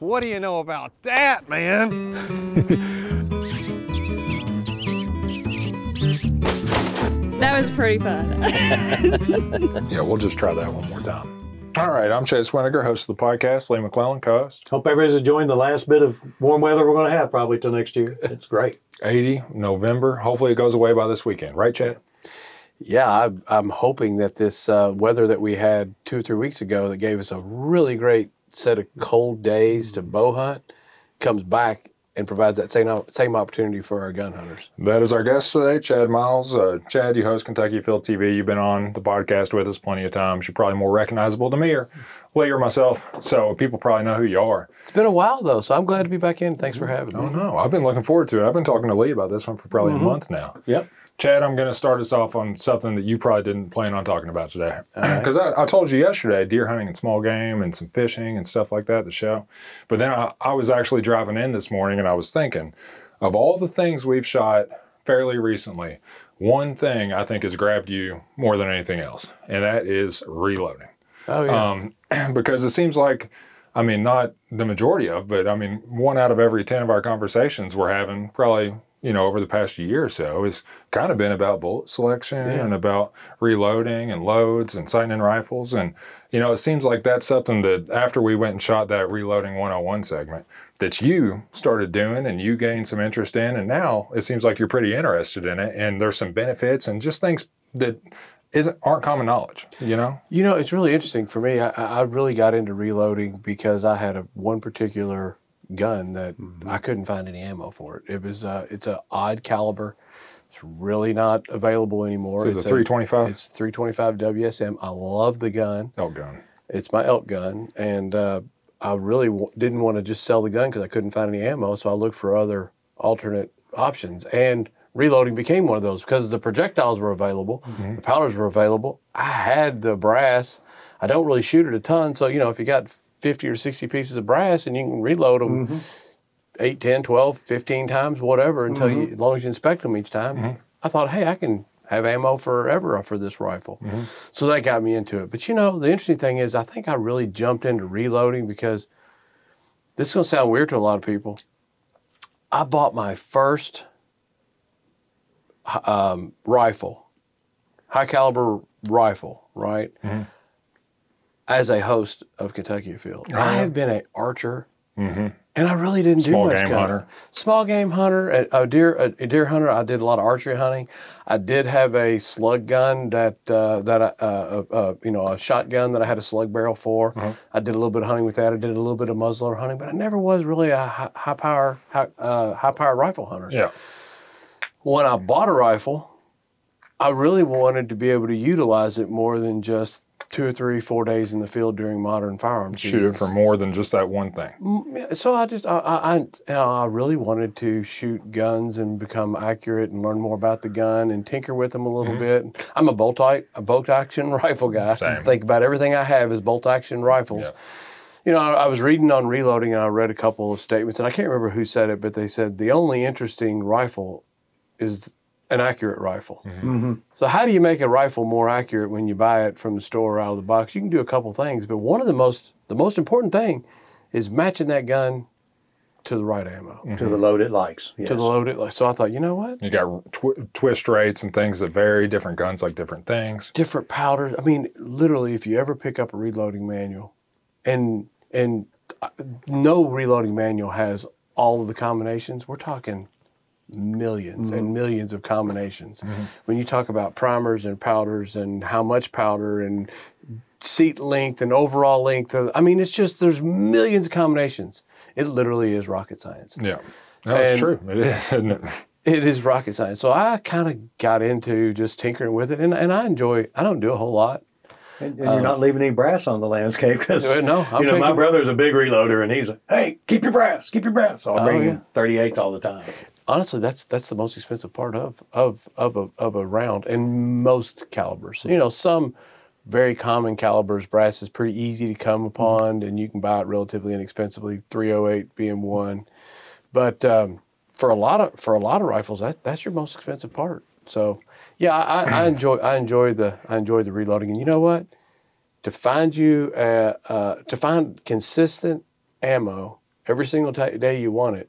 What do you know about that, man? That was pretty fun. Yeah, we'll just try that one more time. All right, I'm Chase Winiger, host of the podcast. Lee McClellan, co-host. Hope everybody's enjoying the last bit of warm weather we're going to have probably till next year. It's great. 80 November. Hopefully, it goes away by this weekend, right, Chad? Yeah, I, I'm hoping that this uh, weather that we had two or three weeks ago that gave us a really great set of cold days to mm-hmm. bow hunt comes back and provides that same same opportunity for our gun hunters. That is our guest today, Chad Miles. Uh, Chad, you host Kentucky Afield TV. You've been on the podcast with us plenty of times. You're probably more recognizable to me or Lee or myself, so people probably know who you are. It's been a while though, so I'm glad to be back in. Thanks for mm-hmm. having me. Oh no, I've been looking forward to it. I've been talking to Lee about this one for probably a mm-hmm. month now. Yep. Chad, I'm going to start us off on something that you probably didn't plan on talking about today. Because I, I told you yesterday deer hunting and small game and some fishing and stuff like that the show. But then I, I was actually driving in this morning and I was thinking of all the things we've shot fairly recently, one thing I think has grabbed you more than anything else, and that is reloading. Oh yeah. Um, because it seems like, I mean, not the majority of, but I mean, one out of every 10 of our conversations we're having probably, you know, over the past year or so has kind of been about bullet selection and about reloading and loads and sighting in rifles. And, you know, it seems like that's something that after we went and shot that reloading 101 segment, that you started doing and you gained some interest in. And now it seems like you're pretty interested in it. And there's some benefits and just things that isn't aren't common knowledge, you know? You know, it's really interesting for me. I, I I really got into reloading because I had a one particular gun that I couldn't find any ammo for it. It was uh, it's a odd caliber. It's really not available anymore. So It's a- 325 It's 325 WSM. I love the gun. elk gun. It's my elk gun, and uh, I really w- didn't want to just sell the gun because I couldn't find any ammo. So I looked for other alternate options, and reloading became one of those because the projectiles were available, the powders were available. I had the brass. I don't really shoot it a ton, so you know if you got 50 or 60 pieces of brass and you can reload them mm-hmm. 8, 10, 12, 15 times, whatever, until you, mm-hmm. as long as you inspect them each time. Mm-hmm. I thought, hey, I can have ammo forever for this rifle. So that got me into it. But you know, the interesting thing is, I think I really jumped into reloading because this is going to sound weird to a lot of people. I bought my first um, rifle, high caliber rifle, right? As a host of Kentucky Afield. I have been an archer, and I really didn't Small do much game gun. hunter. Small game hunter, a, a deer, a, a deer hunter. I did a lot of archery hunting. I did have a slug gun that uh, that I, uh, uh, uh, you know a shotgun that I had a slug barrel for. Uh-huh. I did a little bit of hunting with that. I did a little bit of muzzleloader hunting, but I never was really a high, high power high, uh, high power rifle hunter Yeah. when I bought a rifle, I really wanted to be able to utilize it more than just two or three, four days in the field during modern firearms. Shoot it for more than just that one thing. So I just I, I I you know, I really wanted to shoot guns and become accurate and learn more about the gun and tinker with them a little mm-hmm. bit. I'm a bolt a bolt action rifle guy. Same. Think about everything I have is bolt action rifles. Yeah. You know, I, I was reading on reloading and I read a couple of statements and I can't remember who said it, but they said the only interesting rifle is an accurate rifle. Mm-hmm. So how do you make a rifle more accurate when you buy it from the store or out of the box? You can do a couple things, but one of the most the most important thing is matching that gun to the right ammo To the load it likes. Yes. to the load it. likes. So I thought, you know what? You got tw- twist rates and things that vary. Different guns like different things. Different powders. I mean, literally, if you ever pick up a reloading manual, and and uh, no reloading manual has all of the combinations. We're talking 1000000s and mm-hmm. millions of combinations. Mm-hmm. When you talk about primers and powders and how much powder and seat length and overall length, of, I mean, it's just there's millions of combinations. It literally is rocket science. Yeah. That's And- true. It is, isn't it? It is rocket science. So I kind of got into just tinkering with it, and, and I enjoy. I don't do a whole lot. And, and you're not um, leaving any brass on the landscape because Uh, no, I'm you know my picking- brother's a big reloader and he's like, hey, keep your brass, keep your brass. So I Oh, bring yeah. 38s all the time. Honestly, that's that's the most expensive part of of of a, of a round, and most calibers. You know, some very common calibers, brass is pretty easy to come upon, and you can buy it relatively inexpensively. 308 being one, but um, for a lot of for a lot of rifles, that that's your most expensive part. So, yeah, I, I enjoy I enjoy the I enjoy the reloading, and you know what? To find you uh, uh, to find consistent ammo every single ta day you want it.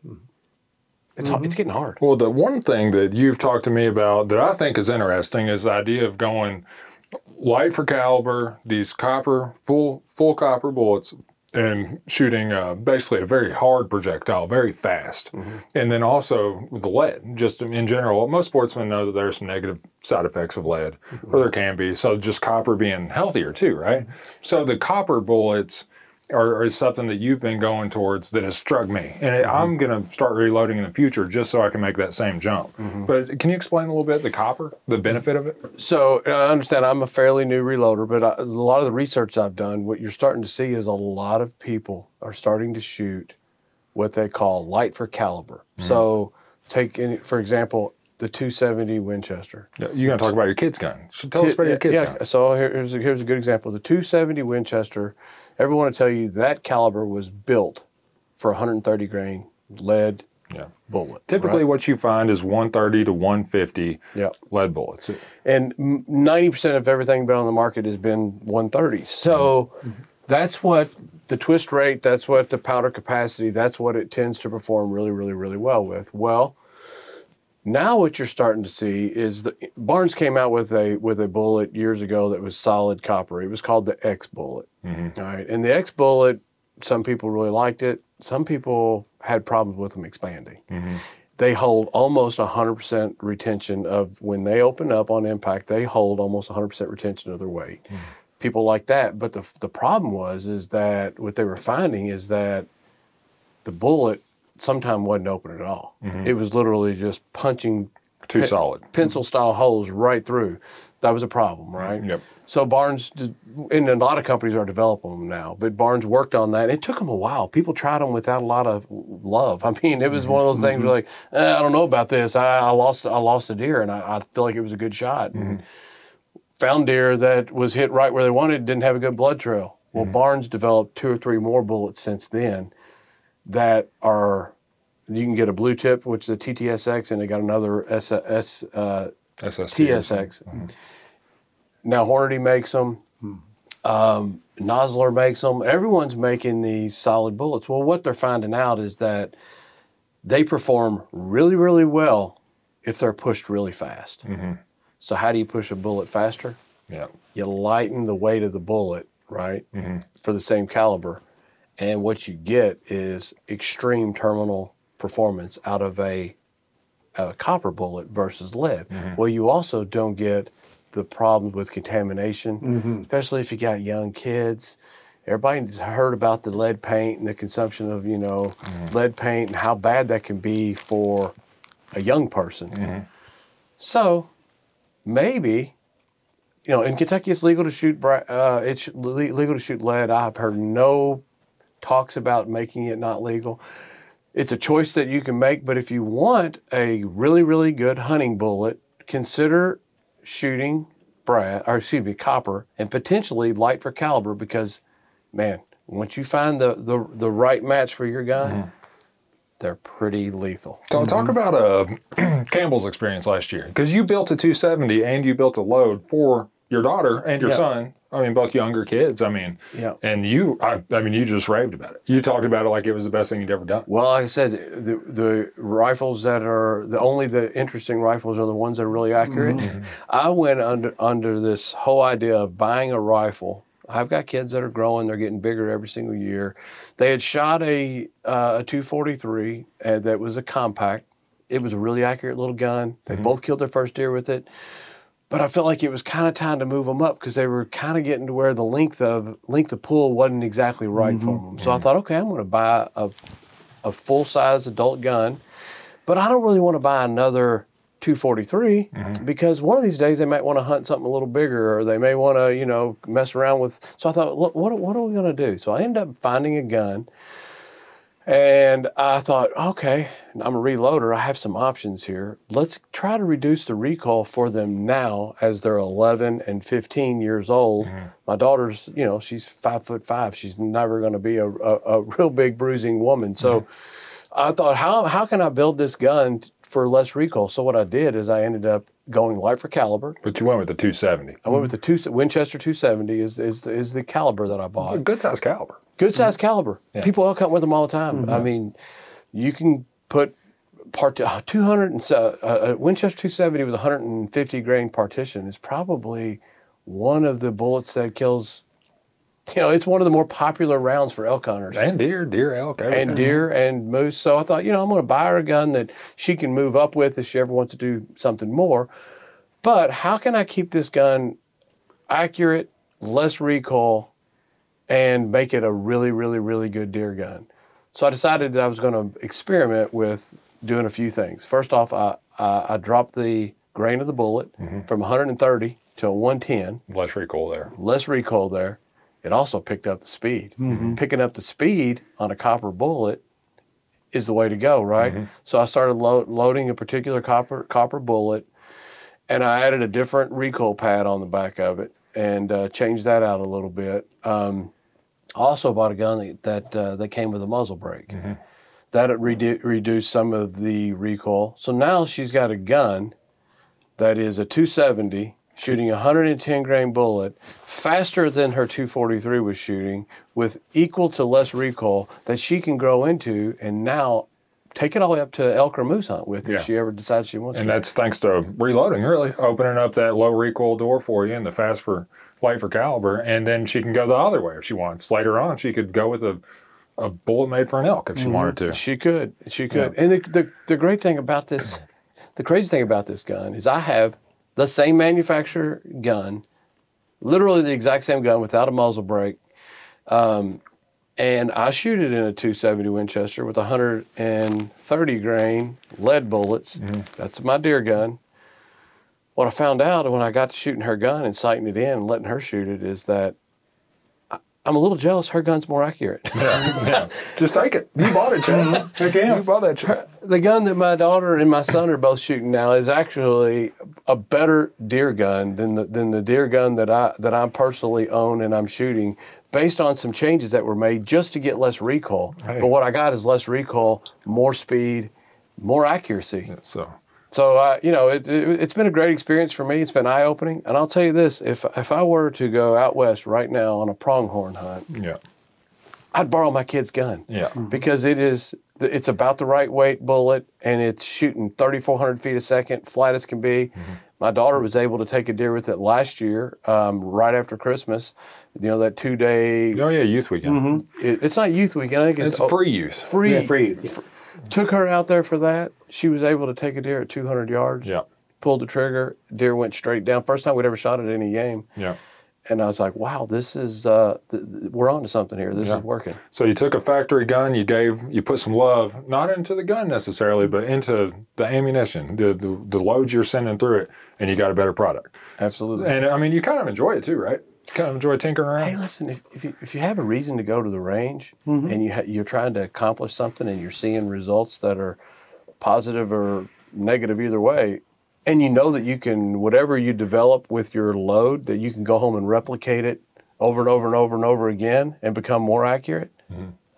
It's Mm-hmm. it's getting hard. Well, the one thing that you've talked to me about that I think is interesting is the idea of going light for caliber, these copper full full copper bullets, and shooting uh, basically a very hard projectile, very fast, and then also the lead. Just in general, most sportsmen know that there's some negative side effects of lead, or there can be. So just copper being healthier too, right? So the copper bullets are, are something that you've been going towards that has struck me, and it, I'm mm-hmm. going to start reloading in the future just so I can make that same jump. Mm-hmm. But can you explain a little bit the copper, the benefit of it? So uh, I understand I'm a fairly new reloader, but I, a lot of the research I've done, what you're starting to see is a lot of people are starting to shoot what they call light for caliber. Mm-hmm. So take any, for example, the 270 Winchester. Yeah, You're going to talk about your kid's gun. So tell us about your kid's yeah, gun. So here- here's a, here's a good example. The 270 Winchester. Everyone will tell you that caliber was built for 130 grain lead Yeah. bullet. Typically, right? what you find is 130 to 150 Yep. lead bullets. and 90% of everything been on the market has been 130s. So mm-hmm. that's what the twist rate, that's what the powder capacity, that's what it tends to perform really, really, really well with. Well, now what you're starting to see is the Barnes came out with a with a bullet years ago that was solid copper. It was called the X bullet. Mhm. All right, and the X bullet, some people really liked it. Some people had problems with them expanding Mhm. they hold almost 100% retention of when they open up on impact they hold almost 100% retention of their weight people like that but the, the problem was is that what they were finding is that the bullet sometime wasn't open at all mm-hmm. it was literally just punching Too Pe- solid. pencil style holes right through that was a problem right Yep. so Barnes, did- and a lot of companies are developing them now, but Barnes worked on that. It took them a while. People tried them without a lot of love. I mean, it was mm-hmm. one of those things mm-hmm. where like, eh, I don't know about this. I, I lost, I lost a deer, and I, I feel like it was a good shot. And found deer that was hit right where they wanted, didn't have a good blood trail. Well, Barnes developed two or three more bullets since then that are. You can get a blue tip, which is a TTSX, and they got another SS, uh. TSX. Now Hornady makes them. Um, Nosler makes them. Everyone's making these solid bullets. Well, what they're finding out is that they perform really, really well if they're pushed really fast. Mhm. So how do you push a bullet faster? Yeah. You lighten the weight of the bullet, right, Mhm. for the same caliber, and what you get is extreme terminal performance out of a, a copper bullet versus lead. Mm-hmm. Well, you also don't get the problems with contamination, mm-hmm. especially if you got young kids. Everybody's heard about the lead paint and the consumption of, you know, mm-hmm. lead paint and how bad that can be for a young person. So maybe, you know, in Kentucky it's legal to shoot. Uh, it's legal to shoot lead. I've heard no talks about making it not legal. It's a choice that you can make, but if you want a really, really good hunting bullet, consider shooting brass, or excuse me, copper, and potentially light for caliber because, man, once you find the the, the right match for your gun, they're pretty lethal. So talk about uh, Campbell's experience last year because you built a 270 and you built a load for your daughter and your Yeah. son. I mean, both younger kids. I mean, Yeah. and you, I, I mean, you just raved about it. You talked about it like it was the best thing you'd ever done. Well, like I said, the the rifles that are the only the interesting rifles are the ones that are really accurate. I went under under this whole idea of buying a rifle. I've got kids that are growing; they're getting bigger every single year. They had shot a uh, a 243 uh, that was a compact. It was a really accurate little gun. They both killed their first deer with it. But I felt like it was kind of time to move them up because they were kind of getting to where the length of length of pull wasn't exactly right for mm-hmm. them. So I thought, okay, I'm going to buy a a full size adult gun, but I don't really want to buy another 243 mm-hmm. because one of these days they might want to hunt something a little bigger or they may want to, you know, mess around with. So I thought, what, what, what are we going to do? So I ended up finding a gun and I thought, okay, I'm a reloader. I have some options here. Let's try to reduce the recoil for them now as they're 11 and 15 years old. Mm-hmm. My daughter's, you know, she's five foot five. She's never going to be a, a, a real big bruising woman. So mm-hmm. I thought, how, how can I build this gun for less recoil? So what I did is I ended up going light for caliber. But you went with the 270. I went mm-hmm. with the two, Winchester 270 is, is, is the caliber that I bought. A good size caliber. Good size caliber. Yeah. People elk hunt with them all the time. I mean, you can put part uh, 200 and so- uh, a Winchester 270 with 150 grain partition is probably one of the bullets that kills. You know, it's one of the more popular rounds for elk hunters And deer, deer, elk, everything. and deer and moose. So I thought, you know, I'm going to buy her a gun that she can move up with if she ever wants to do something more. But how can I keep this gun accurate, less recoil, and make it a really, really, really good deer gun? So I decided that I was going to experiment with doing a few things. First off, I, I, I dropped the grain of the bullet mm-hmm. from 130 to 110 Less recoil there. less recoil there. It also picked up the speed. Mm-hmm. Picking up the speed on a copper bullet is the way to go, right? Mm-hmm. So I started lo- loading a particular copper copper bullet, and I added a different recoil pad on the back of it and uh, changed that out a little bit. Um, also bought a gun that that, uh, that came with a muzzle brake. That redu- reduced some of the recoil. So now she's got a gun that is a 270 shooting a 110 grain bullet faster than her 243 was shooting with equal to less recoil that she can grow into and now take it all the way up to elk or moose hunt with Yeah. if she ever decides she wants And to. And that's thanks to reloading, really, opening up that low recoil door for you and the fast for light for caliber. And then she can go the other way if she wants. Later on, she could go with a, a bullet made for an elk if she wanted to. She could. She could. And the, the, the great thing about this, the crazy thing about this gun is I have the same manufacturer gun, literally the exact same gun without a muzzle brake. Um, and I shoot it in a 270 Winchester with 130 grain lead bullets. Mm-hmm. That's my deer gun. What I found out when I got to shooting her gun and sighting it in and letting her shoot it is that I- I'm a little jealous her gun's more accurate. yeah, yeah. Just take it. You bought it, Chad. Yeah. Mm-hmm. You bought that, Chad. the gun that my daughter and my son are both shooting now is actually a better deer gun than the than the deer gun that I that I personally own and I'm shooting based on some changes that were made just to get less recoil. Hey. But what I got is less recoil, more speed, more accuracy. So, So uh, you know, it, it, it's been a great experience for me. It's been eye opening, and I'll tell you this: if if I were to go out west right now on a pronghorn hunt, yeah. I'd borrow my kid's gun Yeah. because it is it's about the right weight bullet and it's shooting 3400 feet a second flat as can be my daughter was able to take a deer with it last year um, right after christmas you know that two day Oh, yeah, youth weekend. it, it's not youth weekend i think it's, It's free youth. free, Yeah, free. took her out there for that she was able to take a deer at 200 yards Yeah. pulled the trigger deer went straight down first time we'd ever shot at any game Yeah. And i was like wow this is uh, th- th- we're on to something here this Yeah. is working So you took a factory gun, you gave, you put some love, not into the gun necessarily, but into the ammunition, the, the, the loads you're sending through it, and you got a better product. absolutely And I mean, you kind of enjoy it too, right? You kind of enjoy tinkering around. Hey, listen, if, if, you, if you have a reason to go to the range and you ha- you're trying to accomplish something and you're seeing results that are positive or negative either way, and you know that you can, whatever you develop with your load, that you can go home and replicate it over and over and over and over again and become more accurate,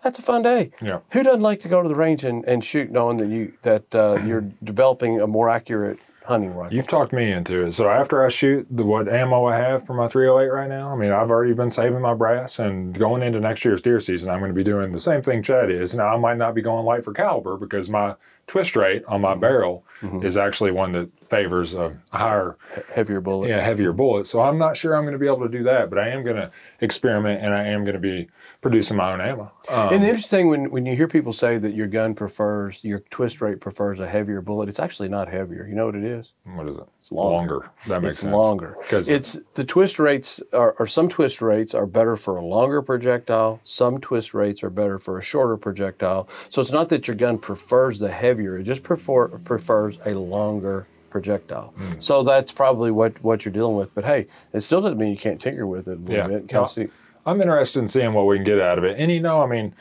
that's a fun day. Yeah. Who doesn't like to go to the range and, and shoot knowing that you that uh, you're developing a more accurate hunting rifle? You've talked me into it. So after I shoot the what ammo I have for my 308 right now, I mean, I've already been saving my brass, and going into next year's deer season, I'm going to be doing the same thing Chad is. Now I might not be going light for caliber because my twist rate on my mm-hmm. barrel mm-hmm. is actually one that favors a higher Heavier bullet. yeah, heavier bullet. So I'm not sure I'm going to be able to do that, but I am going to experiment and I am going to be producing my own ammo. Um, And the interesting thing when, when you hear people say that your gun prefers your twist rate prefers a heavier bullet, it's actually not heavier. You know what it is? what is it? It's longer. longer. That makes it's sense. longer. because It's the twist rates are, or some twist rates are better for a longer projectile. Some twist rates are better for a shorter projectile. So it's not that your gun prefers the heavier; it just prefer, prefers a longer projectile. Hmm. So that's probably what what you're dealing with. But hey, it still doesn't mean you can't tinker with it a little Yeah. bit. Kind No. of see. I'm interested in seeing what we can get out of it. And you know, I mean,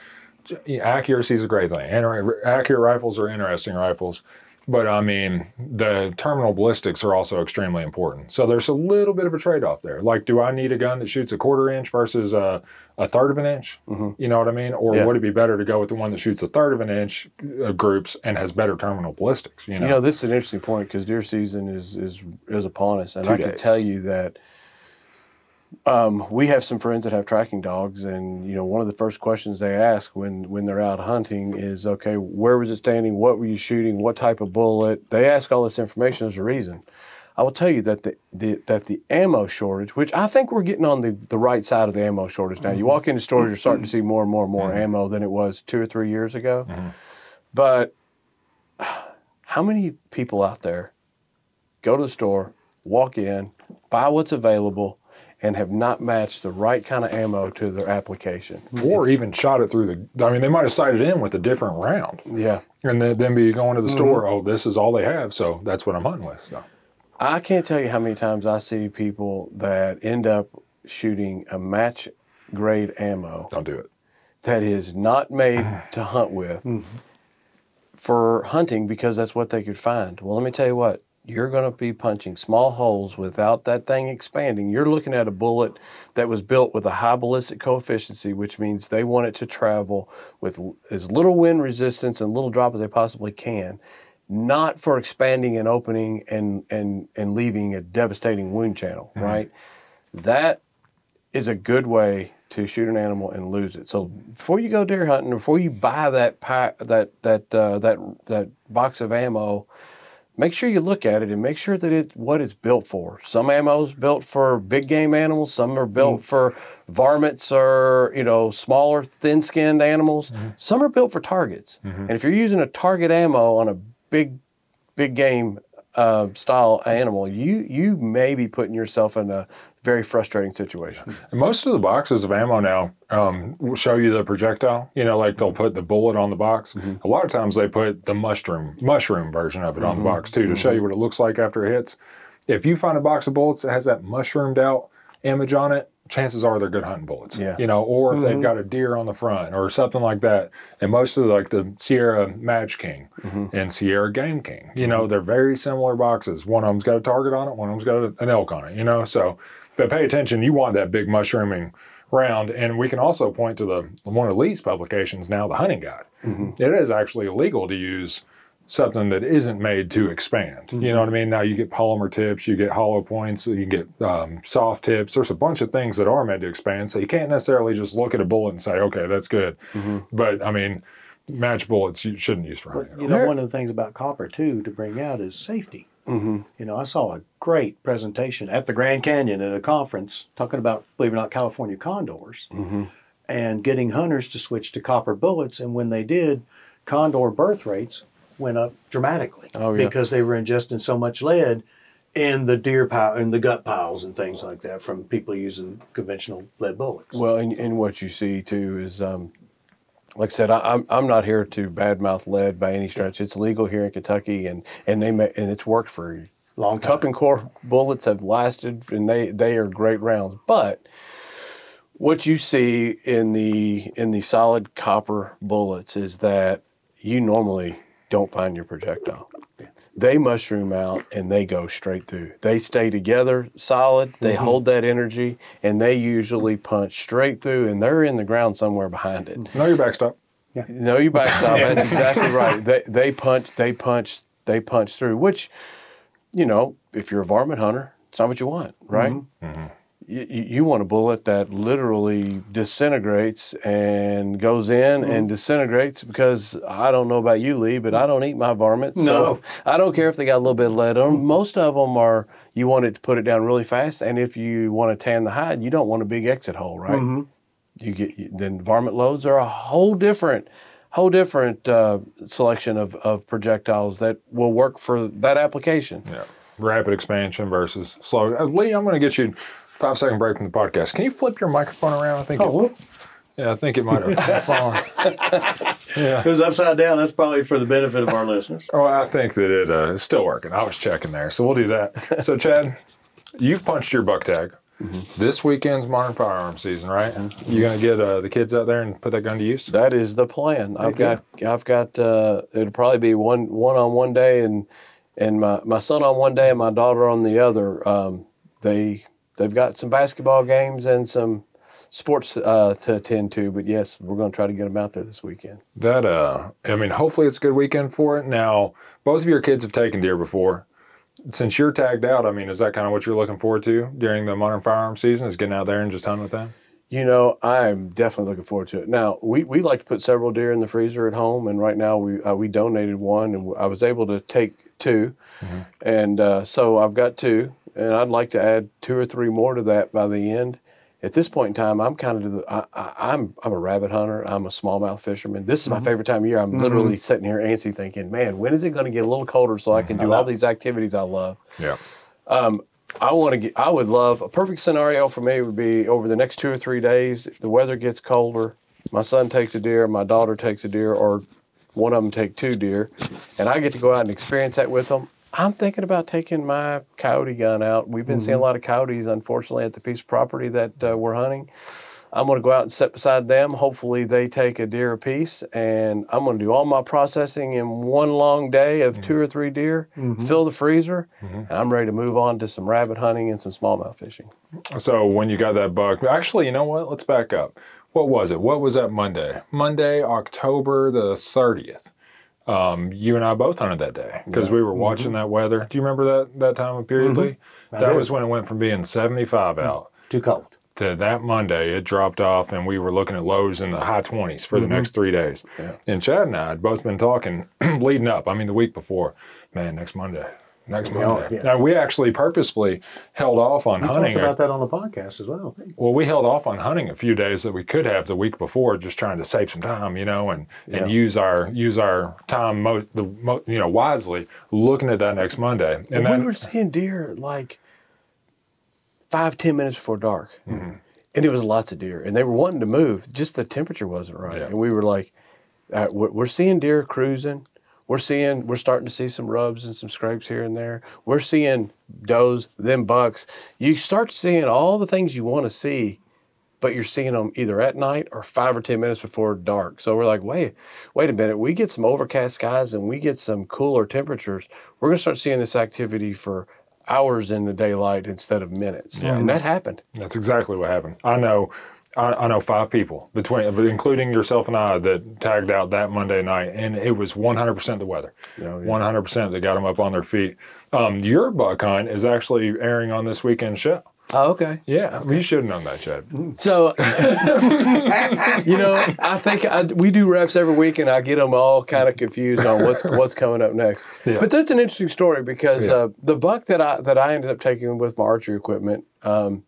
accuracy is a great thing. And accurate rifles are interesting rifles. But I mean, the terminal ballistics are also extremely important. So there's a little bit of a trade off there. Like, do I need a gun that shoots a quarter inch versus a, a third of an inch? You know what I mean? Or Mm-hmm. Yeah. would it be better to go with the one that shoots a third of an inch uh, groups and has better terminal ballistics? You know, You know, this is an interesting point because deer season is is is upon us, and Two I can tell you that um, we have some friends that have tracking dogs, and you know, one of the first questions they ask when when they're out hunting is, okay, where was it standing? What were you shooting? What type of bullet? They ask all this information. There's a reason. I will tell you that the, the that the ammo shortage, which I think we're getting on the, the right side of the ammo shortage now. You walk into stores, you're starting to see more and more and more ammo than it was two or three years ago. But how many people out there go to the store, walk in, buy what's available, and have not matched the right kind of ammo to their application? Or even shot it through the. I mean, they might have sighted in with a different round, Yeah. and then, then be going to the mm-hmm. store. Oh, this is all they have, so that's what I'm hunting with. So. I can't tell you how many times I see people that end up shooting a match grade ammo Don't do it. that is not made to hunt with mm-hmm. for hunting because that's what they could find. Well, let me tell you what, you're going to be punching small holes without that thing expanding. You're looking at a bullet that was built with a high ballistic coefficient, which means they want it to travel with as little wind resistance and little drop as they possibly can. Not for expanding and opening and, and, and leaving a devastating wound channel, right? That is a good way to shoot an animal and lose it. So before you go deer hunting, before you buy that pack, that that uh, that that box of ammo, make sure you look at it and make sure that it's what it's built for. Some ammo is built for big game animals. Some are built mm. for varmints or you know smaller, thin-skinned animals. Mm-hmm. Some are built for targets. Mm-hmm. And if you're using a target ammo on a big big game uh, style mm-hmm. animal, you you may be putting yourself in a very frustrating situation. And most of the boxes of ammo now um, will show you the projectile. You know, like they'll put the bullet on the box. Mm-hmm. A lot of times they put the mushroom mushroom version of it on the mm-hmm. box too to show you what it looks like after it hits. If you find a box of bullets that has that mushroomed out image on it, chances are they're good hunting bullets. Yeah. You know, or if they've mm-hmm. got a deer on the front or something like that. And most of the, like the Sierra Match King and Sierra Game King, you know, they're very similar boxes. One of them's got a target on it, one of them's got a, an elk on it, you know. So if they pay attention, you want that big mushrooming round. And we can also point to the one of Lee's publications now, the hunting guide. It is actually illegal to use something that isn't made to expand. You know what I mean? Now you get polymer tips, you get hollow points, you get um, soft tips. There's a bunch of things that are made to expand. So you can't necessarily just look at a bullet and say, okay, that's good. But I mean, match bullets you shouldn't use for But, hunting. you know, one of the things about copper too to bring out is safety. Mm-hmm. You know, I saw a great presentation at the Grand Canyon at a conference talking about, believe it or not, California condors Mm-hmm. and getting hunters to switch to copper bullets. And when they did, condor birth rates went up dramatically Oh, yeah. because they were ingesting so much lead in the deer pile in the gut piles and things like that from people using conventional lead bullets. Well, and, and what you see too is, um, like I said, I, I'm I'm not here to badmouth lead by any stretch. It's legal here in Kentucky, and and they ma- and it's worked for Long time. cup and core bullets have lasted, and they they are great rounds. But what you see in the in the solid copper bullets is that you normally don't find your projectile. They mushroom out and they go straight through. They stay together solid, they mm-hmm. hold that energy, and they usually punch straight through and they're in the ground somewhere behind it. Know your backstop. Yeah. No, you backstop. That's exactly right. They they punch, they punch, they punch through. Which, you know, if you're a varmint hunter, it's not what you want, right? You, you you want a bullet that literally disintegrates and goes in and disintegrates because I don't know about you, Lee, but I don't eat my varmints. No. So I don't care if they got a little bit of lead on them. Most of them are you want it to put it down really fast, and if you want to tan the hide, you don't want a big exit hole, right? you get then varmint loads are a whole different whole different uh, selection of, of projectiles that will work for that application Yeah. Rapid expansion versus slow. Uh, Lee, I'm going to get you a five second break from the podcast. Can you flip your microphone around? I think. Oh, it, yeah, I think it might have fallen. If it was upside down, that's probably for the benefit of our listeners. Oh, I think that it uh, is still working. I was checking there, so we'll do that. So, Chad, you've punched your buck tag. This weekend's modern firearms season, right? You're gonna get uh, the kids out there and put that gun to use? that is the plan i've got i've got uh, it'll probably be one one on one day and and my, my son on one day and my daughter on the other um, they they've got some basketball games and some sports uh, to attend to but yes we're going to try to get them out there this weekend That uh, I mean, hopefully it's a good weekend for it. Now, both of your kids have taken deer before. since you're tagged out, I mean, is that kind of what you're looking forward to during the modern firearms season? Is getting out there and just hunting with them? You know, I'm definitely looking forward to it. Now, we, we like to put several deer in the freezer at home, and right now we uh, we donated one, and I was able to take 2 and uh, so I've got two, and I'd like to add two or three more to that by the end. At this point in time, I'm kind of I, I, I'm I'm a rabbit hunter. I'm a smallmouth fisherman. This is my mm-hmm. favorite time of year. I'm literally mm-hmm. sitting here antsy thinking, man, when is it going to get a little colder so I can mm-hmm. do all these activities I love? Yeah. Um, I want to get. I would love a perfect scenario for me would be over the next two or three days. The weather gets colder. My son takes a deer. My daughter takes a deer, or one of them take two deer, and I get to go out and experience that with them. I'm thinking about taking my coyote gun out. We've been seeing a mm-hmm. lot of coyotes, unfortunately, at the piece of property that uh, we're hunting. I'm going to go out and sit beside them. Hopefully, they take a deer apiece, and I'm going to do all my processing in one long day of two or three deer. Mm-hmm. Fill the freezer, mm-hmm. and I'm ready to move on to some rabbit hunting and some smallmouth fishing. So when you got that buck, actually, you know what? Let's back up. What was it? What was that Monday? Monday, October the 30th. Um, you and I both hunted that day because we were mm-hmm. watching that weather. Do you remember that that time of period, mm-hmm. Lee? I That do. was when it went from being 75 mm. out Too cold. to that Monday. It dropped off, and we were looking at lows in the high 20s for the mm-hmm. next three days. And Chad and I had both been talking leading up. I mean, the week before. Man, next Monday. Next Yeah, Monday. yeah. Now we actually purposefully held off on We hunting. talked about that on the podcast as well. Well, we held off on hunting a few days that we could have the week before, just trying to save some time, you know, and, and Yeah. use our use our time mo- the mo- you know wisely, looking at that next Monday. And And then we were seeing deer like five, ten minutes before dark. Mm-hmm. And it was lots of deer. And they were wanting to move. Just the temperature wasn't right. Yeah. And we were like, uh, we're, we're seeing deer cruising. We're seeing, we're starting to see some rubs and some scrapes here and there. We're seeing does, then bucks. You start seeing all the things you want to see, but you're seeing them either at night or five or 10 minutes before dark. So we're like, wait, wait a minute. We get some overcast skies and we get some cooler temperatures. We're going to start seeing this activity for hours in the daylight instead of minutes. Yeah. And that happened. that's exactly what happened. I know. I, I know five people between, including yourself and I, that tagged out that Monday night, and it was 100% the weather. Oh, yeah. 100% that got them up on their feet. Um, your buck hunt is actually airing on this weekend show. Oh, okay. Yeah, you should have known that, Chad. So, you know, I think I, we do reps every week, and I get them all kind of confused on what's what's coming up next. Yeah. But that's an interesting story because Yeah. uh, the buck that I that I ended up taking with my archery equipment um,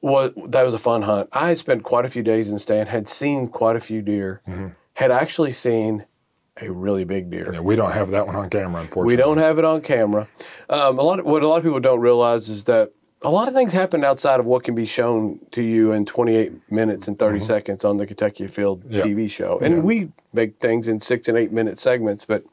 was that was a fun hunt. I had spent quite a few days in stand, had seen quite a few deer, had actually seen a really big deer. Yeah, we don't have that one on camera, unfortunately. We don't have it on camera. Um, a lot of, what a lot of people don't realize is that a lot of things happen outside of what can be shown to you in 28 minutes and 30 seconds on the Kentucky Afield Mm-hmm. Yeah. TV show. And Yeah. we make things in six and eight minute segments, but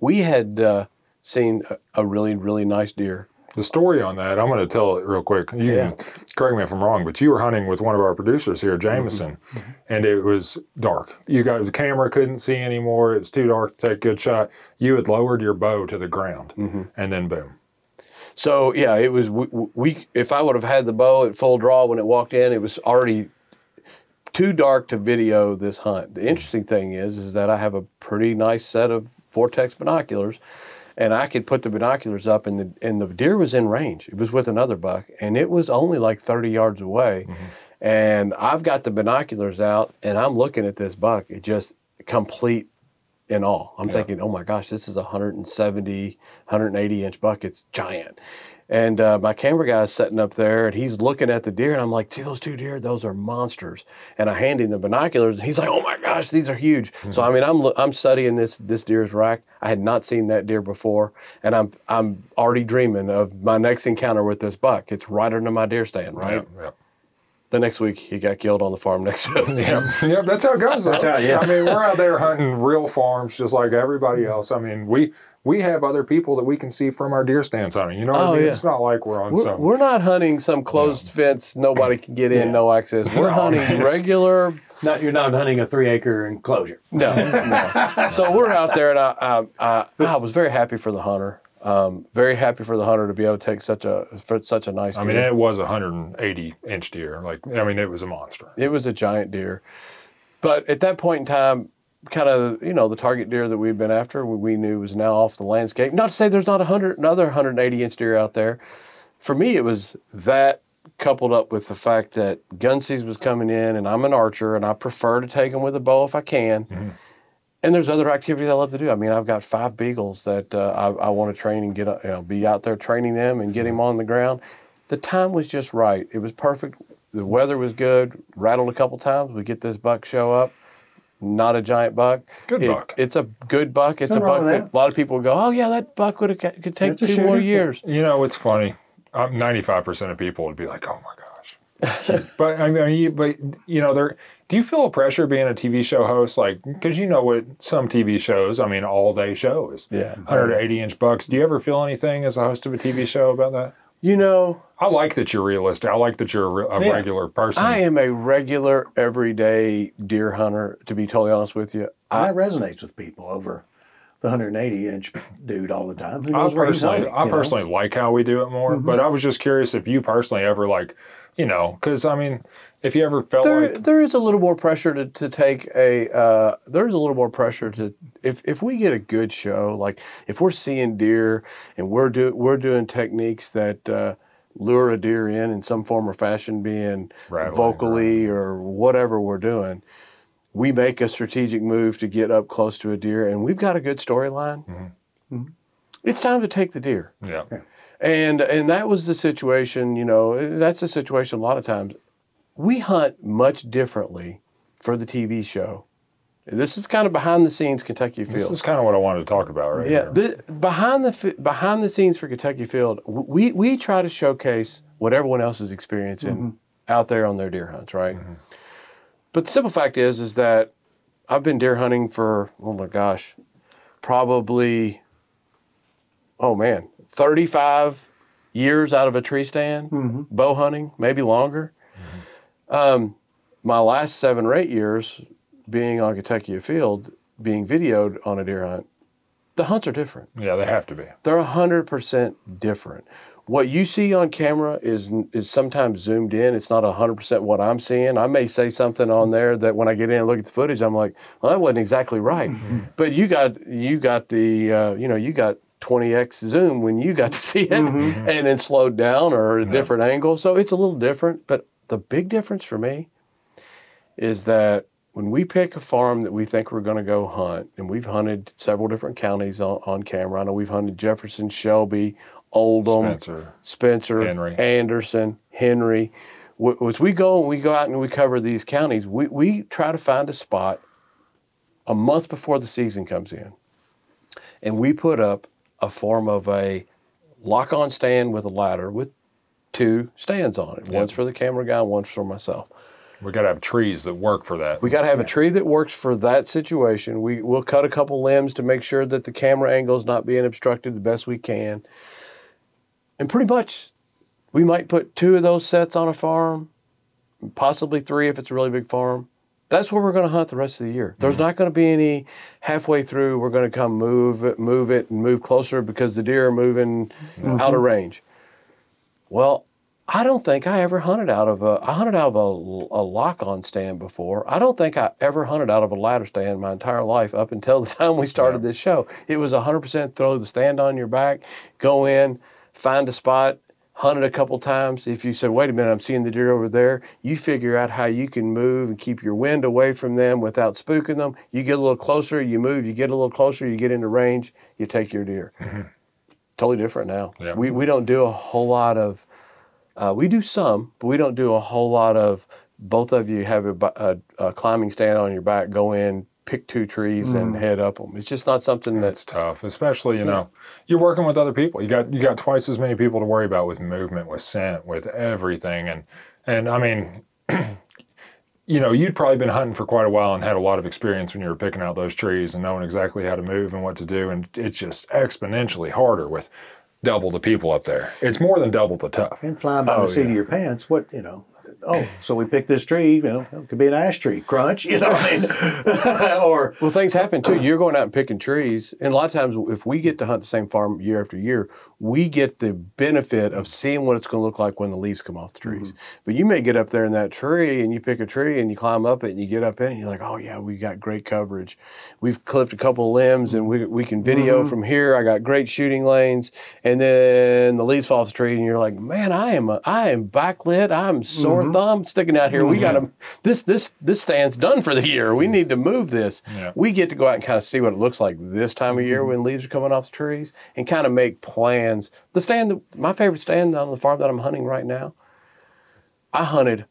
we had uh, seen a, a really, really nice deer. The story on that, I'm going to tell it real quick. You Yeah. can correct me if I'm wrong, but you were hunting with one of our producers here, mm-hmm. Jameson, mm-hmm. and it was dark. You got the camera couldn't see anymore. It was too dark to take a good shot. You had lowered your bow to the ground, mm-hmm. and then boom. So yeah, it was we, we. If I would have had the bow at full draw when it walked in, it was already too dark to video this hunt. The interesting thing is, is that I have a pretty nice set of Vortex binoculars, and I could put the binoculars up, and the and the deer was in range. It was with another buck, and it was only like 30 yards away. Mm-hmm. And I've got the binoculars out, and I'm looking at this buck. It just complete in all. I'm thinking, oh my gosh, this is a 170, 180 inch buck. It's giant. And uh, my camera guy's sitting up there and he's looking at the deer and I'm like, see those two deer? Those are monsters. And I hand him the binoculars and he's like, oh my gosh, these are huge. So I mean, I'm I'm studying this this deer's rack. I had not seen that deer before, and I'm I'm already dreaming of my next encounter with this buck. It's right under my deer stand, right? Yeah, The next week he got killed on the farm next to us. yeah. yeah, that's how it goes. That's how- yeah. I mean, we're out there hunting real farms just like everybody else. I mean, we we have other people that we can see from our deer stands hunting. You know what Oh, I mean? yeah. It's not like we're on We're, some. we're not hunting some closed fence, nobody can get in, no access. We're No, hunting man, regular. Not you're not hunting a three acre enclosure. No, no. So we're out there, and I, I, I, I was very happy for the hunter. Um, very happy for the hunter to be able to take such a for such a nice. I mean, deer. it was a 180 inch deer. Like, I mean, it was a monster. it was a giant deer. But at that point in time, kind of you know the target deer that we'd been after we, knew was now off the landscape. Not to say there's not a hundred another 180 inch deer out there. For me, it was that coupled up with the fact that gun season was coming in, and I'm an archer, and I prefer to take them with a bow if I can. And there's other activities I love to do. I mean, I've got five beagles that uh, I, I want to train and get, uh, you know, be out there training them and get them on the ground. The time was just right. It was perfect. The weather was good. Rattled a couple times. We get this buck show up. Not a giant buck. Good It- buck. It's a good buck. It's Nothing a buck with that a lot of people go, oh yeah, that buck would have could take That's two more years. You know, it's funny. Um, 95% of people would be like, oh my gosh. but I mean, you, but you know, there. Do you feel a pressure being a TV show host, like because you know what some TV shows? I mean, all day shows. Yeah. 180 inch bucks. Do you ever feel anything as a host of a TV show about that? You know, I like that you're realistic. I like that you're a, re- a Yeah. regular person. I am a regular, everyday deer hunter. To be totally honest with you, I, that resonates with people over the 180 inch dude all the time. Who I knows where personally, hunting, I you know? personally like how we do it more, but mm-hmm. I was just curious if you personally ever like, you know, because I mean, if you ever felt there, like, there is a little more pressure to, to take a uh, there's a little more pressure to if, if we get a good show like if we're seeing deer and we're do we're doing techniques that uh, lure a deer in in some form or fashion being Rattling, vocally or whatever we're doing we make a strategic move to get up close to a deer and we've got a good storyline. It's time to take the deer. Yeah, and and that was the situation you know that's the situation a lot of times we hunt much differently for the tv show. This is kind of behind the scenes kentucky Afield. this is kind of what I wanted to talk about right yeah the, behind the behind the scenes for kentucky afield we we try to showcase what everyone else is experiencing mm-hmm. out there on their deer hunts right? Mm-hmm. But the simple fact is is that i've been deer hunting for oh my gosh probably oh man 35 years out of a tree stand mm-hmm. bow hunting maybe longer um, my last seven or eight years being on kentucky afield being videoed on a deer hunt the hunts are different. Yeah, they have to be. they're 100% different. What you see on camera is is sometimes zoomed in. It's not 100% what i'm seeing. I may say something on there that when i get in and look at the footage i'm like well that wasn't exactly right. But you got you got the uh, you know you got 20x zoom when you got to see it and then slowed down or a different angle. So it's a little different but the big difference for me is that when we pick a farm that we think we're going to go hunt, and we've hunted several different counties on, on camera. I know we've hunted Jefferson, Shelby, Oldham, Spencer. Spencer, Henry. Anderson, Henry. As we go and we go out and we cover these counties, we, we try to find a spot a month before the season comes in. And we put up a form of a lock on stand with a ladder with two stands on it. One's for the camera guy, one's for myself. We got to have trees that work for that. We got to have a tree that works for that situation. We will cut a couple limbs to make sure that the camera angle is not being obstructed the best we can. And pretty much, we might put two of those sets on a farm, possibly three if it's a really big farm. That's where we're going to hunt the rest of the year. There's mm-hmm. not going to be any halfway through. We're going to come move it, move it, and move closer because the deer are moving mm-hmm. out of range. Well, I don't think I ever hunted out of a. I hunted out of a, a lock-on stand before. I don't think I ever hunted out of a ladder stand my entire life up until the time we started this show. It was 100% throw the stand on your back, go in, find a spot, hunt it a couple times. If you said, "Wait a minute, I'm seeing the deer over there," you figure out how you can move and keep your wind away from them without spooking them. You get a little closer, you move, you get a little closer, you get into range, you take your deer. Mm-hmm. Totally different now. Yeah. We we don't do a whole lot of. Uh, we do some, but we don't do a whole lot of. Both of you have a, a, a climbing stand on your back, go in, pick two trees, and head up them. It's just not something that's That's tough, especially you know you're working with other people. You got you got twice as many people to worry about with movement, with scent, with everything, and and I mean, you know, you'd probably been hunting for quite a while and had a lot of experience when you were picking out those trees and knowing exactly how to move and what to do, and it's just exponentially harder with double the people up there. It's more than double the tough. And flying by Oh, the seat yeah. of your pants, what, you know, oh, so we picked this tree. You know, it could be an ash tree. Crunch. You know what I mean? or Well, things happen too. You're going out and picking trees, and a lot of times, if we get to hunt the same farm year after year, we get the benefit of seeing what it's going to look like when the leaves come off the trees. Mm-hmm. But you may get up there in that tree, and you pick a tree, and you climb up it, and you get up in it, and you're like, "Oh yeah, we got great coverage. We've clipped a couple of limbs, and we we can video mm-hmm. from here. I got great shooting lanes." And then the leaves fall off the tree, and you're like, "Man, I am a, I am backlit. I'm sore mm-hmm. Thumb sticking out here. We got mm-hmm. to this this this stand's done for the year. We mm-hmm. need to move this." Yeah. we get to go out and kind of see what it looks like this time of year mm-hmm. when leaves are coming off the trees and kind of make plans. The stand, my favorite stand on the farm that I'm hunting right now, I hunted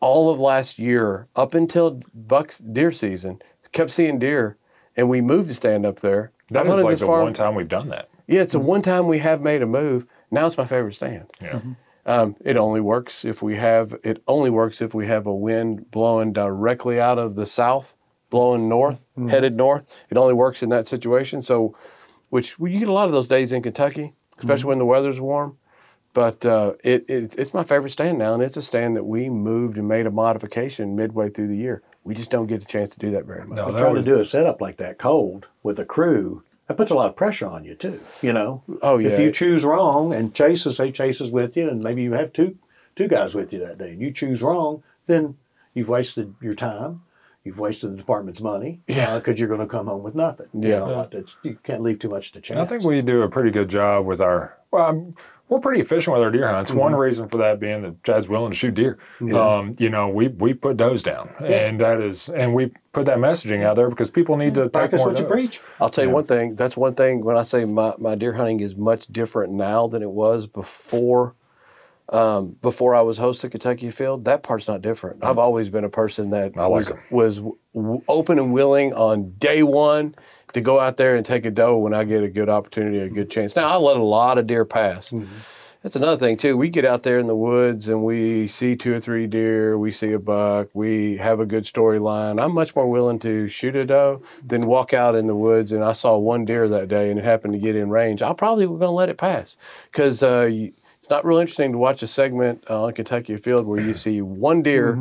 all of last year up until bucks deer season, kept seeing deer, and we moved the stand up there. That I've is like the farm- one time we've done that. Yeah, it's the one time we have made a move. Now it's my favorite stand. Yeah. Um, it only works if we have it only works if we have a wind blowing directly out of the south, blowing north, headed north. It only works in that situation. So, which well, you get a lot of those days in Kentucky, especially when the weather's warm. But uh, it, it it's my favorite stand now, and it's a stand that we moved and made a modification midway through the year. We just don't get a chance to do that very much. No, But that trying was- to do a setup like that cold with a crew, that puts a lot of pressure on you too. You know, Oh, yeah. if you choose wrong and chases, say chases with you, and maybe you have two two guys with you that day, and you choose wrong, then you've wasted your time. You've wasted the department's money Yeah. Uh, because you're going to come home with nothing. You Yeah. know, like that's, you can't leave too much to chance. I think we do a pretty good job with our. Well, I'm- we're pretty efficient with our deer hunts. One Mm-hmm. reason for that being that Chad's willing to shoot deer. Um, you know, we we put does down, and that is, and we put that messaging out there because people need to practice more what you preach. I'll tell you Yeah. one thing. That's one thing when I say my, my deer hunting is much different now than it was before. Um, before I was host of Kentucky Afield, that part's not different. I've always been a person that I like was, 'em. was w- open and willing on day one to go out there and take a doe when I get a good opportunity, a good chance. Now I let a lot of deer pass. That's another thing too. We get out there in the woods and we see two or three deer, we see a buck, we have a good storyline. I'm much more willing to shoot a doe than walk out in the woods and I saw one deer that day and it happened to get in range. I'll probably going to let it pass because uh, it's not real interesting to watch a segment uh, on Kentucky Afield where you see one deer.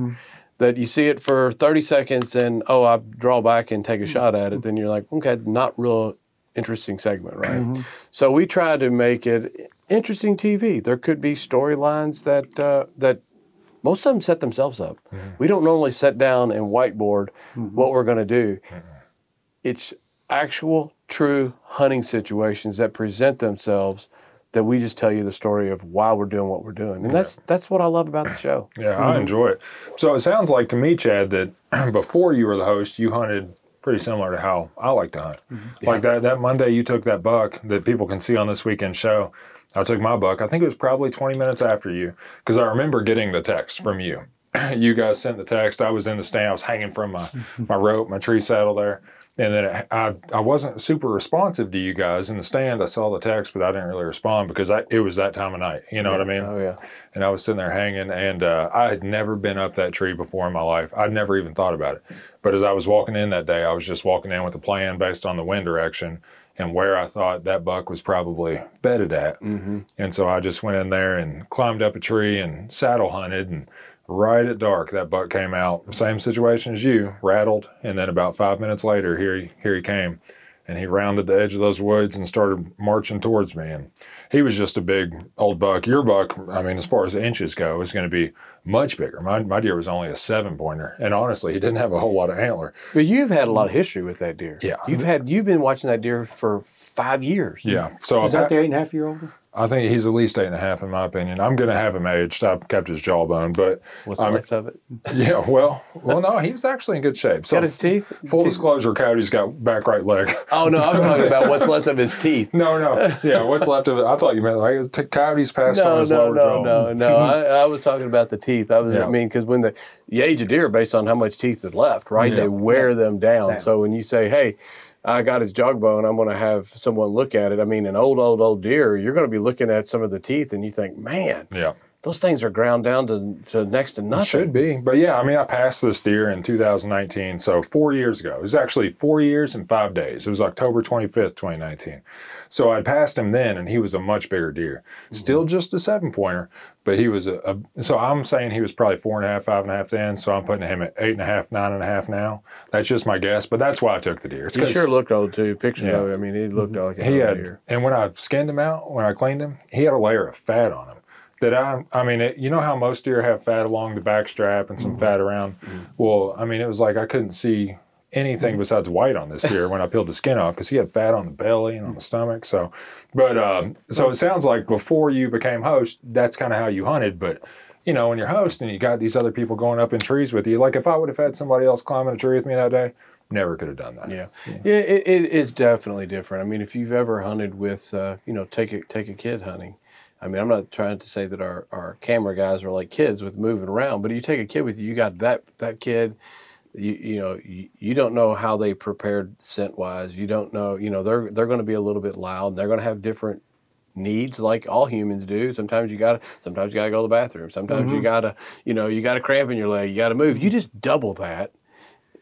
That you see it for 30 seconds and oh, I draw back and take a mm-hmm. shot at it, then you're like, okay, not real interesting segment, right? Mm-hmm. So we try to make it interesting TV. There could be storylines that uh, that most of them set themselves up. Mm-hmm. We don't normally sit down and whiteboard what we're going to do. It's actual, true hunting situations that present themselves that we just tell you the story of why we're doing what we're doing, and that's that's what I love about the show. Yeah, I mm-hmm. enjoy it. So it sounds like to me, Chad, that before you were the host, you hunted pretty similar to how I like to hunt. Mm-hmm. Like that that Monday you took that buck that people can see on this weekend show. I took my buck. I think it was probably 20 minutes after you because I remember getting the text from you. you guys sent the text. I was in the stand. I was hanging from my, my rope, my tree saddle there. And then I, I wasn't super responsive to you guys in the stand. I saw the text, but I didn't really respond because I, it was that time of night. You know what I mean? Oh yeah, and I was sitting there hanging, and uh, I had never been up that tree before in my life. I'd never even thought about it. But as I was walking in that day, I was just walking in with a plan based on the wind direction and where I thought that buck was probably bedded at. mm-hmm. And so I just went in there and climbed up a tree and saddle hunted. And right at dark, that buck came out. Same situation as you, rattled. And then about five minutes later, here he, here he came. And he rounded the edge of those woods and started marching towards me. And he was just a big old buck. Your buck, I mean, as far as the inches go, is going to be much bigger. My, my deer was only a seven pointer. And honestly, he didn't have a whole lot of antler. but you've had a lot of history with that deer. Yeah. you've had you've been watching that deer for five years. Yeah. So Is I've that the eight and a half year old? I think he's at least eight and a half, in my opinion. I'm going to have him aged. I've kept his jawbone, but What's I mean- left of it? yeah, well, well, no, he was actually in good shape. So Got his teeth? full disclosure, Coyote's got back right leg. Oh no, I was talking about what's left of his teeth. no, no, yeah, what's left of it? I thought you meant like t- Cody's passed on No, his no, lower no, jaw. no, no. I, I was talking about the teeth. I was, Yeah. I mean, because when the, the age of deer based on how much teeth is left, right? Yeah. They wear them down. Down. So when you say, "Hey, I got his jog bone," I'm going to have someone look at it. I mean, an old, old, old deer, you're going to be looking at some of the teeth, and you think, "Man, Yeah, those things are ground down to, to next to nothing. Should be. But yeah, I mean, I passed this deer in 2019. So four years ago. It was actually four years and five days. It was October 25th, 2019. So I passed him then, and he was a much bigger deer. Mm-hmm. Still just a seven pointer, but he was a, a. So I'm saying he was probably four and a half, five and a half then. So I'm putting him at eight and a half, nine and a half now. That's just my guess. But that's why I took the deer. It's He sure looked old too. Pictures Yeah. of it. I mean, he looked mm-hmm. like he had, deer. and when I skinned him out, when I cleaned him, he had a layer of fat on him. That I, I mean, it, you know how most deer have fat along the back strap and some Mm-hmm. fat around. Well, I mean, it was like I couldn't see Mm-hmm. anything besides white on this deer when I peeled the skin off because he had fat on the belly and on the stomach. So, but um, so it sounds like before you became host, that's kind of how you hunted. But you know, when you're host and you got these other people going up in trees with you, like if I would have had somebody else climbing a tree with me that day, never could have done that. Yeah, yeah, it, it is definitely different. I mean, if you've ever hunted with, uh, you know, take a take a kid hunting. I mean, I'm not trying to say that our, our camera guys are like kids with moving around, but you take a kid with you, you got that that kid. You you know you, you don't know how they prepared scent wise. You don't know you know they're they're going to be a little bit loud. And They're going to have different needs like all humans do. Sometimes you gotta sometimes you gotta go to the bathroom. Sometimes you mm-hmm. gotta you know you got a cramp in your leg. You got to move. You just double that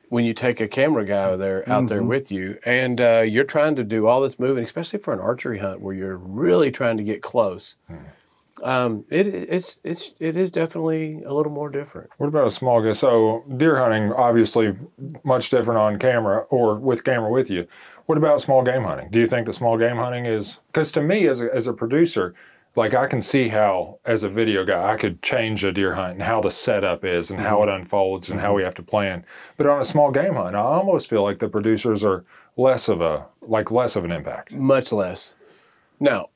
when you take a camera guy there out there with you and uh, you're trying to do all this moving especially for an archery hunt where you're really trying to get close um, it, it's it's it is definitely a little more different What about a small guy? So deer hunting, obviously, much different on camera or with camera with you. What about small game hunting? Do you think that small game hunting is? Because to me, as a, as a producer, like I can see how, as a video guy, I could change a deer hunt and how the setup is and how it unfolds and how we have to plan. But on a small game hunt, I almost feel like the producers are less of a like less of an impact. much less now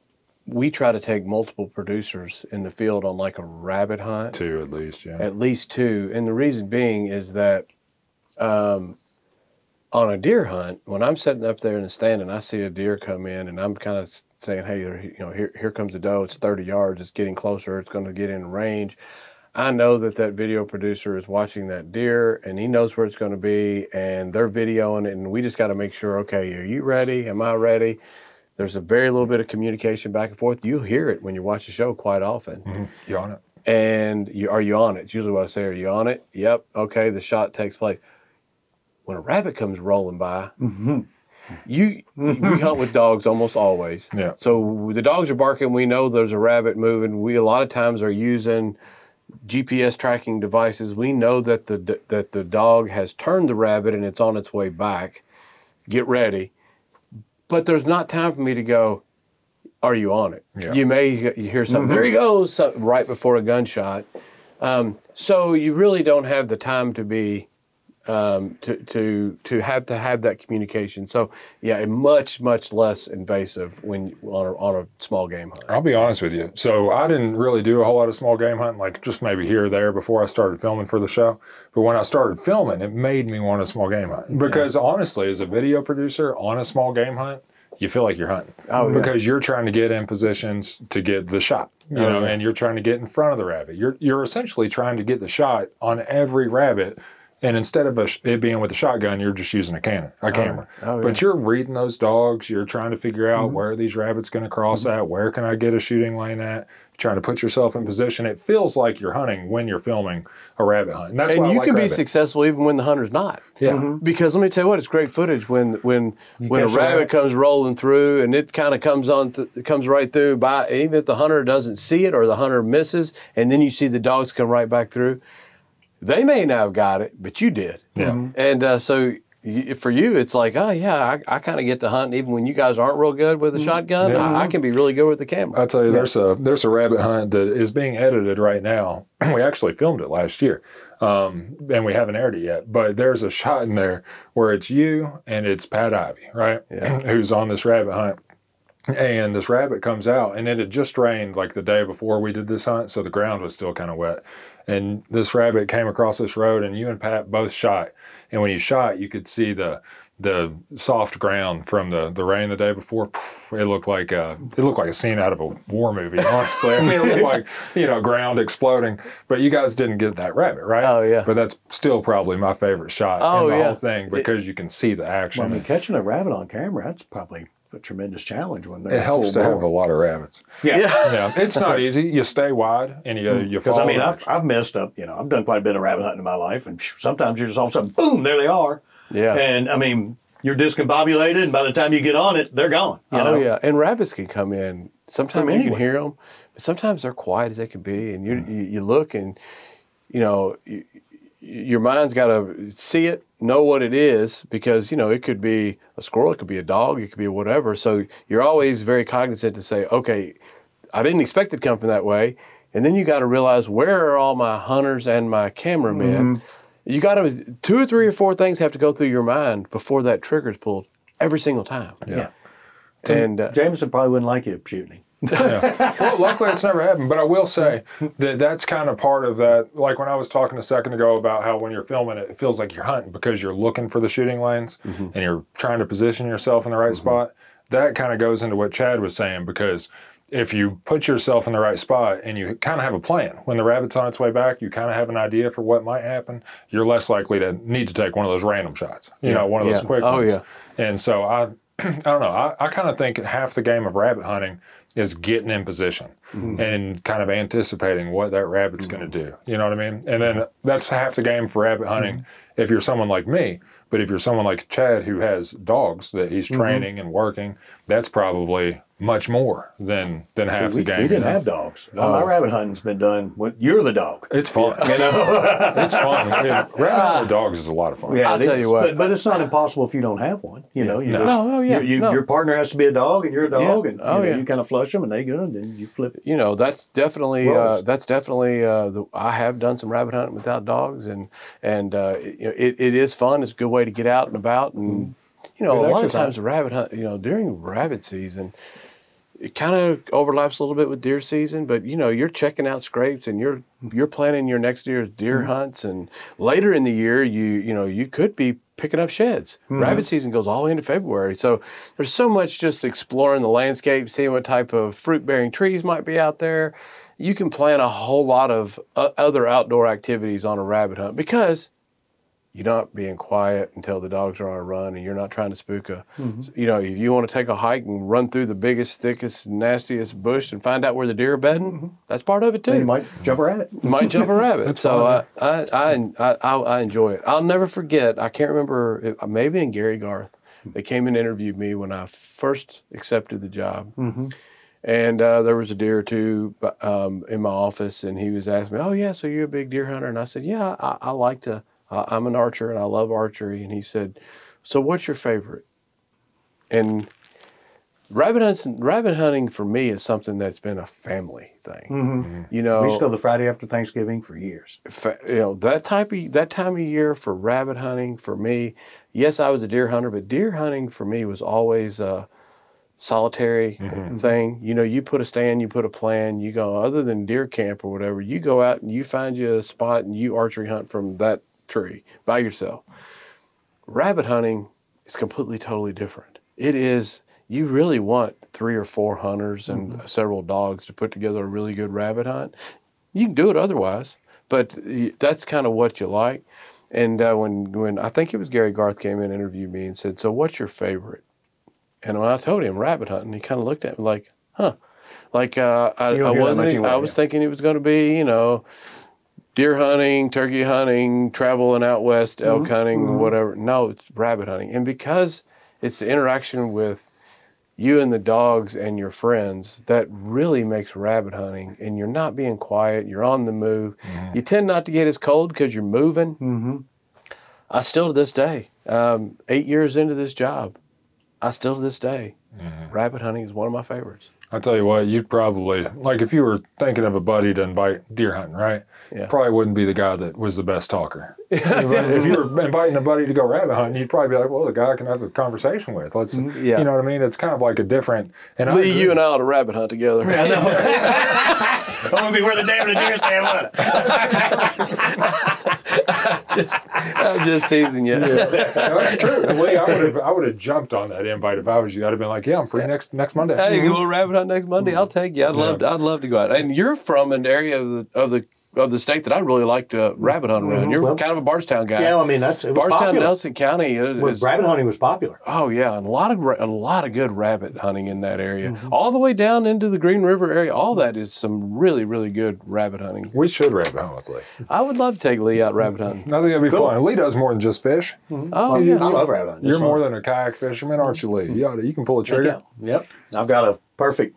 we try to take multiple producers in the field on like a rabbit hunt Two at least, yeah. at least two. And the reason being is that um, on a deer hunt, when I'm sitting up there in the stand and I see a deer come in, and I'm kind of saying, "Hey, you know, here here comes the doe. It's 30 yards. It's getting closer. It's going to get in range." I know that that video producer is watching that deer and he knows where it's going to be and they're videoing it and we just got to make sure okay are you ready am I ready there's a very little bit of communication back and forth you'll hear it when you watch the show quite often Mhm. You on it? and you are you on it? It's usually what I say. Are you on it? Yep. Okay. The shot takes place. When a rabbit comes rolling by, you we hunt with dogs almost always. Yeah. So the dogs are barking. We know there's a rabbit moving. We a lot of times are using GPS tracking devices. We know that the that the dog has turned the rabbit and it's on its way back. Get ready. But there's not time for me to go. Are you on it? Yeah. You may you hear something. There he goes, right before a gunshot. Um, so you really don't have the time to be um, to to to have to have that communication. So yeah, much much less invasive when on a, on a small game hunt. I'll be honest with you. So I didn't really do a whole lot of small game hunting, like just maybe here or there before I started filming for the show. But when I started filming, it made me want a small game hunt. Because honestly, as a video producer on a small game hunt, you feel like you're hunting. Oh, yeah. Because you're trying to get in positions to get the shot. You Oh, know, yeah. and you're trying to get in front of the rabbit. You're you're essentially trying to get the shot on every rabbit. And instead of a, it being with a shotgun, you're just using a cannon, a oh, camera. Oh, But you're reading those dogs. You're trying to figure out mm-hmm. where are these rabbits going to cross mm-hmm. at? Where can I get a shooting lane at? Trying to put yourself in position. It feels like you're hunting when you're filming a rabbit hunt. And that's and why I you like can be successful even when the hunter's not. Yeah. Mm-hmm. Because let me tell you what, it's great footage when when when a rabbit rabbit. comes rolling through and it kind of comes on th- comes right through by even if the hunter doesn't see it or the hunter misses and then you see the dogs come right back through, they may not have got it, but you did. Yeah. And uh, so y- for you, it's like, oh yeah, I, I kind of get to hunt even when you guys aren't real good with a shotgun. Yeah. I, I can be really good with the camera. I'll tell you, there's a there's a rabbit hunt that is being edited right now. we actually filmed it last year, um, and we haven't aired it yet. But there's a shot in there where it's you and it's Pat Ivy, right? Who's on this rabbit hunt. And this rabbit comes out, and it had just rained like the day before we did this hunt, so the ground was still kind of wet. And this rabbit came across this road, and you and Pat both shot. And when you shot, you could see the the soft ground from the, the rain the day before. It looked like a, it looked like a scene out of a war movie. Honestly, I mean, it looked like you know ground exploding. But you guys didn't get that rabbit, right? Oh, yeah. But that's still probably my favorite shot Oh, in the yeah. whole thing because you can see the action. Well, I mean, catching a rabbit on camera, that's probably a tremendous challenge when they're It helps to have a lot of rabbits. Yeah. Yeah, it's not easy. You stay wide and you you Because follow. I mean, I've. I've messed up. You know, I've done quite a bit of rabbit hunting in my life, and sometimes you're just all of a sudden, boom, there they are. Yeah. And I mean, you're discombobulated, and by the time you get on it, they're gone. You oh know? yeah, and rabbits can come in. Sometimes you anywhere. can hear them, but sometimes they're quiet as they can be, and you Mm. you, you look and you know you, your mind's got to see it, know what it is, because you know it could be a squirrel, it could be a dog, it could be whatever. So you're always very cognizant to say, okay, I didn't expect it to come from that way, and then you got to realize where are all my hunters and my cameramen. Mm-hmm. You got to two or three or four things have to go through your mind before that trigger is pulled every single time. Yeah. And uh, Jameson probably wouldn't like you shooting him. well, luckily it's never happened. But I will say that that's kind of part of that. Like when I was talking a second ago about how when you're filming it, it feels like you're hunting because you're looking for the shooting lanes mm-hmm. and you're trying to position yourself in the right mm-hmm. spot. That kind of goes into what Chad was saying because if you put yourself in the right spot and you kind of have a plan, when the rabbit's on its way back, you kind of have an idea for what might happen. You're less likely to need to take one of those random shots. You know, one of those Yeah. quick Oh, ones. yeah. And so I, I don't know. I, I kind of think half the game of rabbit hunting is getting in position mm-hmm. and kind of anticipating what that rabbit's going to mm-hmm. do. You know what I mean? And then that's half the game for rabbit hunting. Mm-hmm. If you're someone like me, but if you're someone like Chad who has dogs that he's training and working, that's probably much more than than half we, the game. we you didn't know? have dogs. All my rabbit hunting's been done when you're the dog. It's fun. You know? it's fun. Yeah, rabbit hunting with dogs is a lot of fun. Yeah, I'll tell is. you what. But, but it's not impossible if you don't have one. You know, you No. just, No, oh, yeah, you, you, no. your partner has to be a dog, and you're a dog, and Oh, you, know, yeah. you kind of flush them, and they go, and then you flip it. you know that's definitely uh, that's definitely uh, the, I have done some rabbit hunting without dogs and and uh, it, you know it, it is fun. It's a good way to get out and about and you know. Good a lot of times the rabbit hunt you know during rabbit season it kind of overlaps a little bit with deer season, but you know you're checking out scrapes and you're you're planning your next year's deer Mm-hmm. hunts and later in the year you you know you could be picking up sheds. Mm-hmm. Rabbit season goes all the way into February, so there's so much just exploring the landscape, seeing what type of fruit bearing trees might be out there. You can plan a whole lot of uh, other outdoor activities on a rabbit hunt because you're not being quiet until the dogs are on a run and you're not trying to spook a Mm-hmm. you know if you want to take a hike and run through the biggest thickest nastiest bush and find out where the deer are bedding that's part of it too Then you might jump a rabbit. You might jump a rabbit so I. I, I, I, I enjoy it i'll never forget i can't remember if, maybe in gary garth they came and interviewed me when i first accepted the job Mm-hmm. and uh, there was a deer or two um, in my office, and he was asking me, "Oh yeah, so you're a big deer hunter?" And I said, "Yeah, I, I like to. I, I'm an archer, and I love archery." And he said, "So what's your favorite?" And rabbit hunting, rabbit hunting for me is something that's been a family thing. Mm-hmm. mm-hmm. You know, We used to go the Friday after Thanksgiving for years. fa- you know that type of that time of year for rabbit hunting for me yes i was a deer hunter but deer hunting for me was always a solitary mm-hmm. Mm-hmm. thing you know you put a stand you put a plan you go other than deer camp or whatever you go out and you find you a spot and you archery hunt from that tree by yourself rabbit hunting is completely totally different it is you really want three or four hunters and several dogs to put together a really good rabbit hunt you can do it otherwise, but that's kind of what you like. And uh, when when I think it was Gary Garth came in and interviewed me and said, "So what's your favorite?" And when I told him rabbit hunting, he kind of looked at me like, "Huh." Like uh, I, I wasn't. much even- anyway, I was thinking it was going to be, you know, deer hunting, turkey hunting, traveling out west, elk Mm-hmm. hunting, whatever. No, it's rabbit hunting, and because it's the interaction with you and the dogs and your friends that really makes rabbit hunting and you're not being quiet you're on the move. You tend not to get as cold because you're moving. Mm-hmm. i still to this day um, eight years into this job i still to this day rabbit hunting is one of my favorites I tell you what, you'd probably like if you were thinking of a buddy to invite deer hunting, right? Yeah. Probably wouldn't be the guy that was the best talker. if you were inviting a buddy to go rabbit hunting, you'd probably be like, "Well, the guy I can have a conversation with." Let's, mm, Yeah. you know what I mean? It's kind of like a different. And Lee, agree. you and I ought to rabbit hunt together. I know. I want to be where the damn deer stand. would just, I'm just teasing you. That's true. Lee, I would have, I would have jumped on that invite if I was you. I'd have been like, "Yeah, I'm free next next Monday." Hey, you go rabbit hunt next Monday? I'll mm-hmm. take you. I'd love, to, I'd love to go out. And you're from an area of the of the of the state that I really like to uh, mm-hmm. rabbit hunt around. Mm-hmm. You're Well- kind of a Bardstown guy. Yeah, I mean that's it was Bardstown, popular. Nelson County is, When is- rabbit hunting was popular. oh yeah, and a lot of a lot of good rabbit hunting in that area, Mm-hmm. all the way down into the Green River area. All that is some really really good rabbit hunting. We should rabbit hunt with Lee. I would love to take Lee out rabbit hunting. I think that'd be Cool. fun. Lee does more than just fish. Mm-hmm. Oh I yeah, love rabbit hunting. You're more fun. than a kayak fisherman, aren't you, Lee? You, oughta- you can pull a trigger. Yeah. Yep. I've got a perfect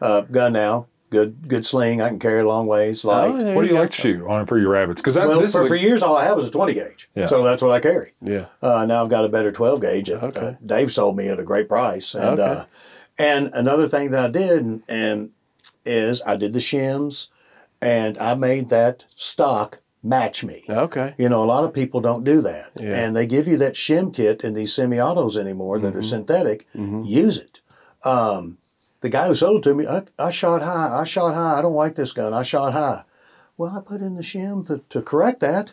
uh, gun now. Good good sling. I can carry a long ways. Light. Oh, What do you go. like to shoot on for your rabbits? Because well, for, is for years, all I had was a 20 gauge. Yeah. So that's what I carry. Yeah. Uh, now I've got a better 12 gauge. That, Okay. uh, Dave sold me at a great price. And Okay. uh, and another thing that I did and, and is I did the shims, and I made that stock match me. Okay. You know, a lot of people don't do that, Yeah. and they give you that shim kit in these semi-autos anymore that are synthetic. Use it. Um, the guy who sold it to me, I, I shot high. I shot high. I don't like this gun. I shot high. Well, I put in the shim to, to correct that.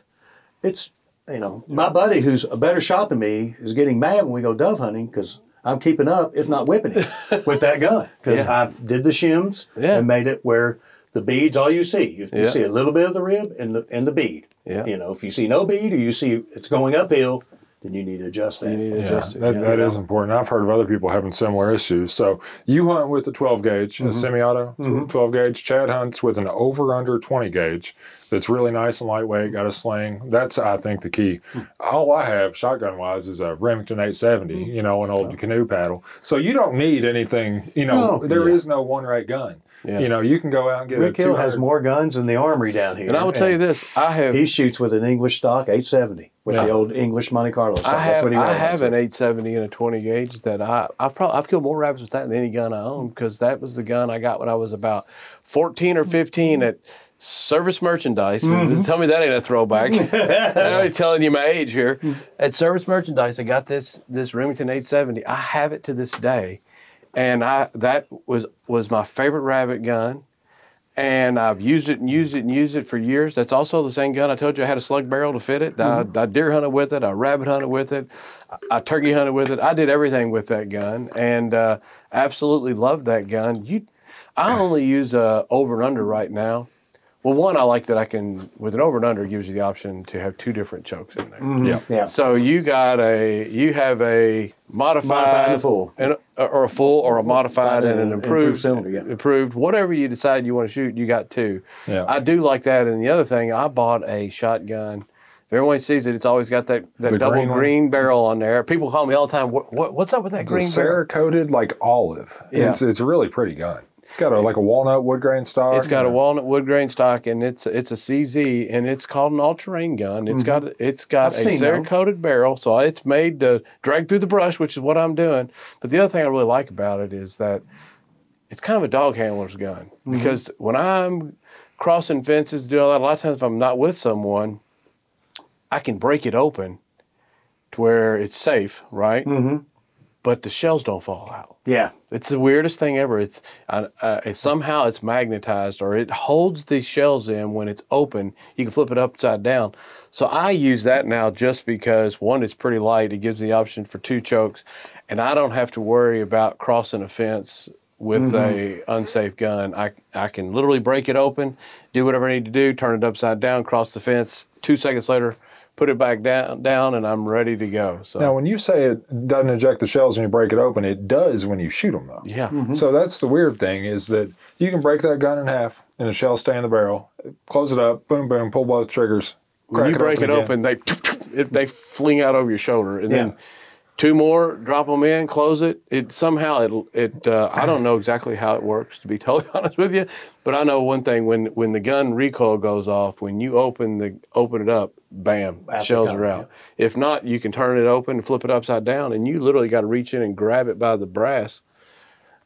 It's you know my buddy who's a better shot than me is getting mad when we go dove hunting because I'm keeping up, if not whipping him, with that gun because Yeah. I did the shims Yeah. and made it where the beads all you see. You, you see a little bit of the rib and the and the bead. Yeah. You know, if you see no bead or you see it's going uphill, then you need to adjust that. You need to yeah, adjust it. that, yeah. that is important. I've heard of other people having similar issues. So you hunt with a 12 gauge, Mm-hmm. a semi-auto 12 gauge. Chad hunts with an over under 20 gauge. That's really nice and lightweight. Got a sling. That's I think the key. Hmm. All I have shotgun wise is a Remington 870. Hmm. You know, an old canoe paddle. So you don't need anything. You know, No. there is no one right gun. Yeah. You know, you can go out and get Rick a Hill has more guns than the armory down here. And I will tell you this: I have He shoots with an English stock 870 with the old English Monte Carlo stock. I That's have, what he I have an 870 and a 20 gauge that I I've probably I've killed more rabbits with that than any gun I own because that was the gun I got when I was about 14 or 15 at Service Merchandise. Mm-hmm. Tell me that ain't a throwback. I'm already telling you my age here. At Service Merchandise, I got this this Remington 870. I have it to this day, and I that was was my favorite rabbit gun. And I've used it and used it and used it for years. That's also the same gun I told you I had a slug barrel to fit it. I, I deer hunted with it. I rabbit hunted with it. I, I turkey hunted with it. I did everything with that gun, and uh, absolutely loved that gun. You, I only use a over and under right now. Well, one I like that I can with an over and under gives you the option to have two different chokes in there. Mm-hmm. Yeah. Yeah. So you got a you have a modified, Modified and a full. and a, or a full or a modified and an improved, improved cylinder, yeah. improved whatever you decide you want to shoot. You got two. Yeah. I do like that. And the other thing, I bought a shotgun. If everyone sees it, it's always got that, that The double green green, barrel on there. People call me all the time. What, what what's up with that It's a green barrel? Cerakoted like olive. Yeah. It's it's a really pretty gun. It's got a like a walnut wood grain stock. It's got a walnut wood grain stock, and it's it's a CZ, and it's called an all terrain gun. It's got it's got Mm-hmm. I've a. Cerakoted barrel, so it's made to drag through the brush, which is what I'm doing. But the other thing I really like about it is that it's kind of a dog handler's gun Mm-hmm. because when I'm crossing fences, doing all that. A lot of times, if I'm not with someone, I can break it open to where it's safe, right? Mm-hmm. But the shells don't fall out. Yeah. It's the weirdest thing ever. It's uh, uh, somehow it's magnetized or it holds the shells in when it's open. You can flip it upside down. So I use that now just because one, it's pretty light. It gives me the option for two chokes, and I don't have to worry about crossing a fence with a unsafe gun. I I can literally break it open, do whatever I need to do, turn it upside down, cross the fence. Two seconds later, put it back down down, and I'm ready to go. So Now, when you say it doesn't eject the shells when you break it open, it does when you shoot them, though. yeah. So that's the weird thing is that you can break that gun in half and the shells stay in the barrel. Close it up, boom, boom, pull both triggers. when crack you break it again. open, they it, they fling out over your shoulder, and Yeah. then two more, drop them in, close it. It somehow it it uh, I don't know exactly how it works to be totally honest with you, but I know one thing when when the gun recoil goes off, when you open the open it up, bam, shells are out. If not, you can turn it open and flip it upside down, and you literally got to reach in and grab it by the brass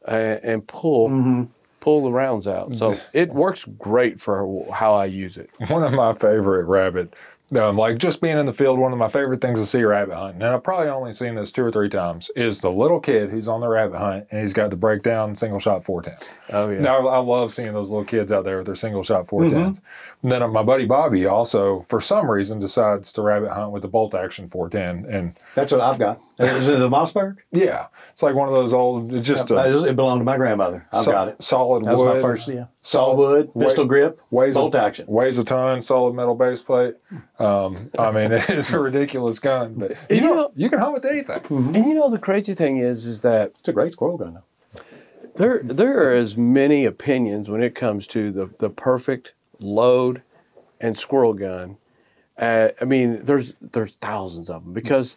and, and pull. Mm-hmm. Pull the rounds out, so it works great for how I use it. One of my favorite rabbit Um, like just being in the field, one of my favorite things to see rabbit hunting, and I've probably only seen this two or three times, is the little kid who's on the rabbit hunt and he's got the breakdown single shot 410. Oh yeah. Now I love seeing those little kids out there with their single shot 410s. And then uh, my buddy Bobby also, for some reason, decides to rabbit hunt with the bolt action 410. And That's what I've got. Is it a Mossberg? yeah, it's like one of those old, it's just Uh, a It belonged to my grandmother. I've so- got it. solid That was wood. my first, yeah. Solid wood, Wait- pistol grip, weighs bolt a, action. Weighs a ton, solid metal base plate. Um, I mean, it's a ridiculous gun, but you, You know, know- you can hunt with anything. And you know the crazy thing is, is that It's a great squirrel gun, though. there there are as many opinions when it comes to the the perfect load and squirrel gun. Uh, I mean, there's there's thousands of them because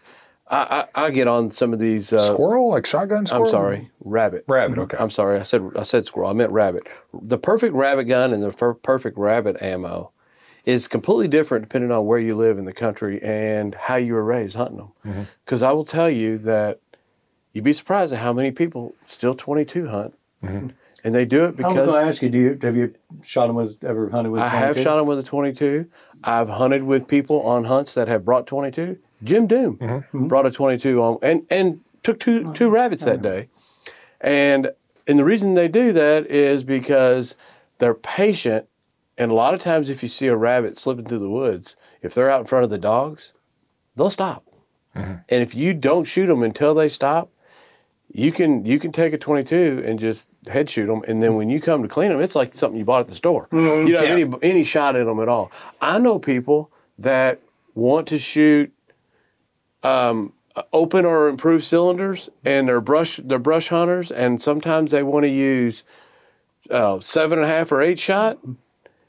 I I, I get on some of these. Uh, Squirrel, like shotgun squirrel. I'm sorry, rabbit. rabbit. Okay. I'm sorry. I said I said squirrel. I meant rabbit. The perfect rabbit gun and the fer- perfect rabbit ammo is completely different depending on where you live in the country and how you were raised hunting them. Because mm-hmm. I will tell you that you'd be surprised at how many people still 22 hunt, mm-hmm. and they do it because. I was going to ask you, do you have you shot them with ever hunted with? 22? I have shot them with a 22. I've hunted with people on hunts that have brought 22. Jim Doom Mm-hmm. mm-hmm. brought a 22 on and and took two oh, two rabbits that day. And and the reason they do that is because they're patient. And a lot of times, if you see a rabbit slipping through the woods, if they're out in front of the dogs, they'll stop. And if you don't shoot them until they stop, you can you can take a 22 and just head shoot them, and then when you come to clean them, it's like something you bought at the store. you don't have any any shot in them at all. I know people that want to shoot um, open or improved cylinders, and they're brush they're brush hunters, and sometimes they want to use uh, seven and a half or eight shot.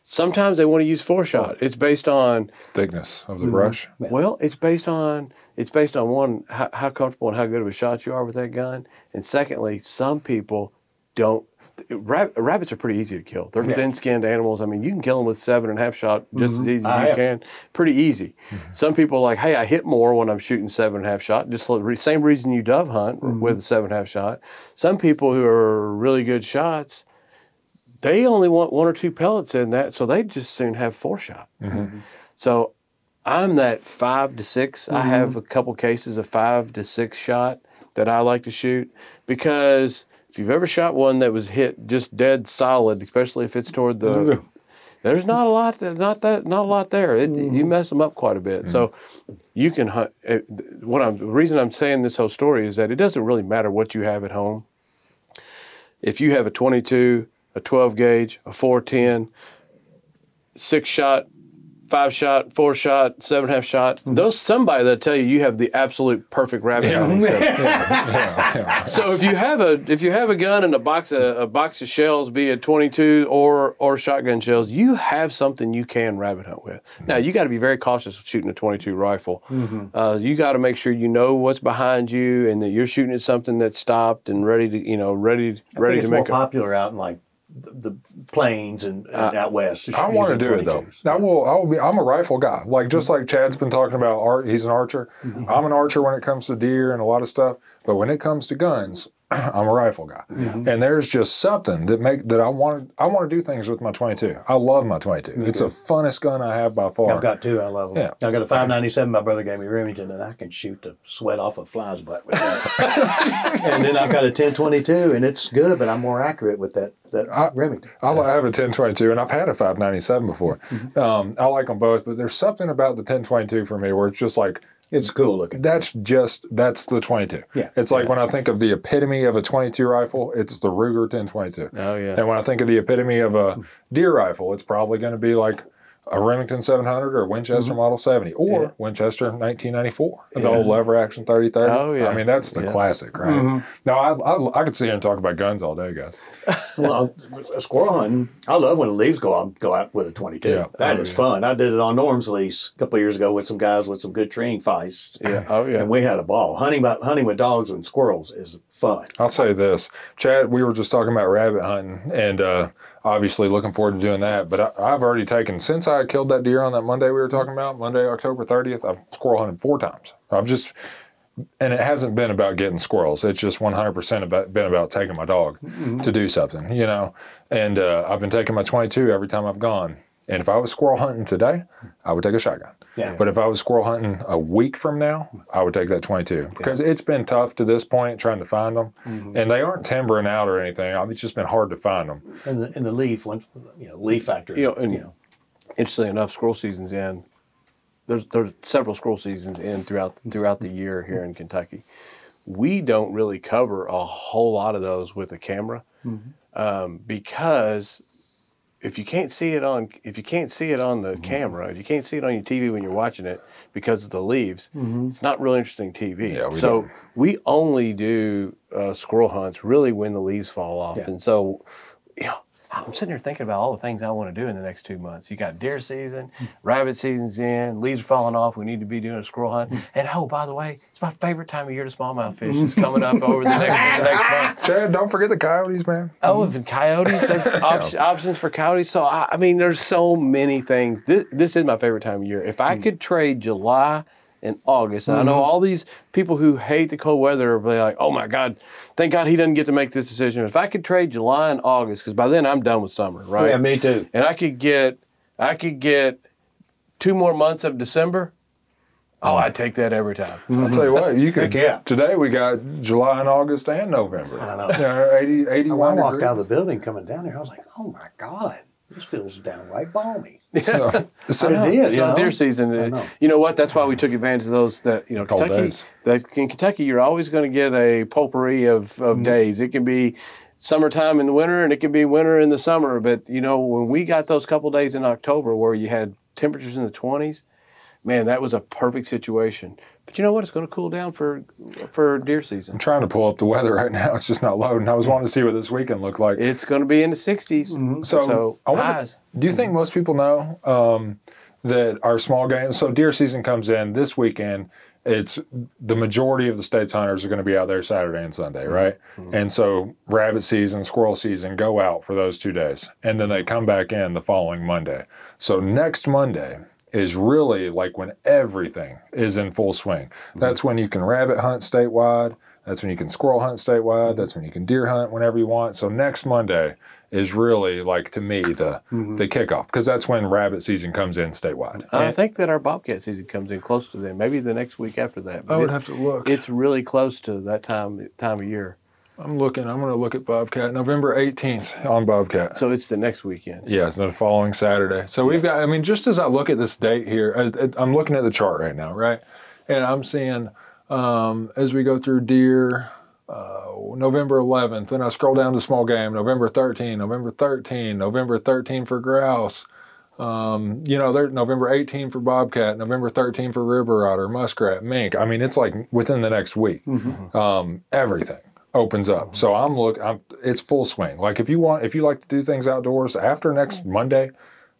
Sometimes they want to use four shot. It's based on Thickness of the mm-hmm. brush. well, it's based on it's based on one how, how comfortable and how good of a shot you are with that gun, and secondly, some people don't. Rab- rabbits are pretty easy to kill. They're thin-skinned animals. I mean, you can kill them with seven and a half shot just as mm-hmm. easy as I you have. can. Pretty easy. Mm-hmm. Some people are like, hey, I hit more when I'm shooting seven and a half shot. Just the re- same reason you dove hunt with a seven and a half shot. Some people who are really good shots, they only want one or two pellets in that, so they just soon have four shot. Mm-hmm. Mm-hmm. So I'm that five to 6 I mm-hmm. have a couple cases of five to six shot that I like to shoot because if you've ever shot one that was hit just dead solid, especially if it's toward the, there's not a lot, not that, not a lot there. It, You mess them up quite a bit. So you can hunt. What I'm the reason I'm saying this whole story is that it doesn't really matter what you have at home. If you have a 22, a 12 gauge, a 410, six shot, five shot, four shot, seven half shot. Mm-hmm. Those somebody that tell you you have the absolute perfect rabbit hunting setup. So if you have a if you have a gun and a box of a box of shells, be it 22 or or shotgun shells, you have something you can rabbit hunt with. Mm-hmm. Now you got to be very cautious with shooting a 22 rifle. Mm-hmm. Uh, you got to make sure you know what's behind you and that you're shooting at something that's stopped and ready to you know ready I ready think it's to more make a popular out in like the, the plains and, and out west. I want to using do it though. 22s. I will. I will be. I'm a rifle guy. Like just Mm-hmm. like Chad's been talking about. Art. He's an archer. I'm an archer when it comes to deer and a lot of stuff. But when it comes to guns, I'm a rifle guy. Mm-hmm. And there's just something that make that I want. I want to do things with my 22. I love my 22. It's the funnest gun I have by far. I've got two. I love them. Yeah. I got a 597. My brother gave me Remington, and I can shoot the sweat off a fly's butt with that. and then I've got a 1022, and it's good, but I'm more accurate with that that Remington. I I have a 1022 and I've had a 597 before. Mm-hmm. Um, I like them both, but there's something about the 1022 for me where it's just like It's cool looking. that's just that's the 22. Yeah. It's like when I think of the epitome of a 22 rifle, it's the Ruger 1022. Oh yeah. And when I think of the epitome of a deer rifle, it's probably going to be like a Remington 700 or Winchester Mm-hmm. Model 70 or Winchester 1994, the old lever action 3030. Oh, yeah. I mean, that's the Yeah. classic, right? Mm-hmm. Now, I, I, I could sit here and talk about guns all day, guys. Well, a squirrel hunting, I love when the leaves go out, go out with a 22. Yeah. That Oh, is yeah. fun. I did it on Norm's lease a couple of years ago with some guys with some good treeing feists. Yeah. Oh yeah. And we had a ball. Hunting about hunting with dogs and squirrels is fun. I'll say this, Chad. We were just talking about rabbit hunting, and uh, obviously looking forward to doing that. But I, I've already taken since I killed that deer on that Monday we were talking about, Monday, October 30th. I've squirrel hunted four times. I've just, and it hasn't been about getting squirrels. It's just 100% about been about taking my dog to do something, you know. And uh, I've been taking my 22 every time I've gone. And if I was squirrel hunting today, I would take a shotgun. Yeah. But if I was squirrel hunting a week from now, I would take that 22 because it's been tough to this point trying to find them, Mm-hmm. and they aren't timbering out or anything. It's just been hard to find them. And the, and the leaf, once you know, leaf factors. You know, and- you know. Interestingly enough, squirrel season's in. There's there's several squirrel seasons in throughout throughout the year here in Kentucky. We don't really cover a whole lot of those with a camera um, because if you can't see it on if you can't see it on the camera, if you can't see it on your TV when you're watching it because of the leaves, it's not really interesting TV. Yeah, we so don't. we only do uh, squirrel hunts really when the leaves fall off, Yeah. and so you know, I'm sitting here thinking about all the things I want to do in the next two months. You got deer season, hmm. rabbit season's in, leaves are falling off. We need to be doing a squirrel hunt. Hmm. And oh, by the way, it's my favorite time of year to smallmouth fish. It's hmm. coming up over the next, the next month. Chad, don't forget the coyotes, man. Oh, and coyotes. There's op- options for coyotes. So I, I mean, there's so many things. This, this is my favorite time of year. If I could trade July and August, and I know mm-hmm. all these people who hate the cold weather are like, "Oh my God, thank God he doesn't get to make this decision." If I could trade July and August, because by then I'm done with summer, oh, right? Yeah, me too. and I could get, I could get two more months of December. Oh, I'd take that every time. Mm-hmm. I'll tell you what, you could. Heck yeah. Today we got July and August and November. I know. Yeah, 80, 81 I walked degrees. out of the building coming down there, I was like, oh my God, this feels downright balmy. So, so I know. did, It's you on know? deer season. I know. You know what? That's why we took advantage of those. That you know, Cold Kentucky. That in Kentucky, you're always going to get a potpourri of, of Mm-hmm. days. It can be summertime in the winter, and it can be winter in the summer. But you know, when we got those couple days in October where you had temperatures in the 20s, man, that was a perfect situation. But you know what? It's going to cool down for for deer season. I'm trying to pull up the weather right now. It's just not loading. I was wanting to see what this weekend looked like. It's going to be in the 60s. Mm-hmm. So, So, I wonder- highs. Do you think mm-hmm. most people know um, that our small game? So deer season comes in this weekend. It's the majority of the state's hunters are going to be out there Saturday and Sunday, mm-hmm. right? And so rabbit season, squirrel season go out for those two days, and then they come back in the following Monday. So next Monday is really like when everything is in full swing. Mm-hmm. That's when you can rabbit hunt statewide. That's when you can squirrel hunt statewide. Mm-hmm. That's when you can deer hunt whenever you want. So next Monday is really like to me the mm-hmm. the kickoff because that's when rabbit season comes in statewide. I think that our bobcat season comes in close to them. Maybe the next week after that. But I would it- have to look. it's really close to that time time of year. I'm looking. I'm going to look at Bobcat November 18th on Bobcat. So it's the next weekend. Yeah, it's the following Saturday. So we've got. I mean, just as I look at this date here, as, I'm looking at the chart right now, right, and I'm seeing um, as we go through deer. Uh, November 11th, then I scroll down to small game. November 13, November 13, November 13 for grouse. Um, you know, there November 18 for bobcat, November 13 for river otter, muskrat, mink. I mean, it's like within the next week, um, everything opens up. So I'm look, I'm, it's full swing. Like if you want, if you like to do things outdoors after next mm. Monday,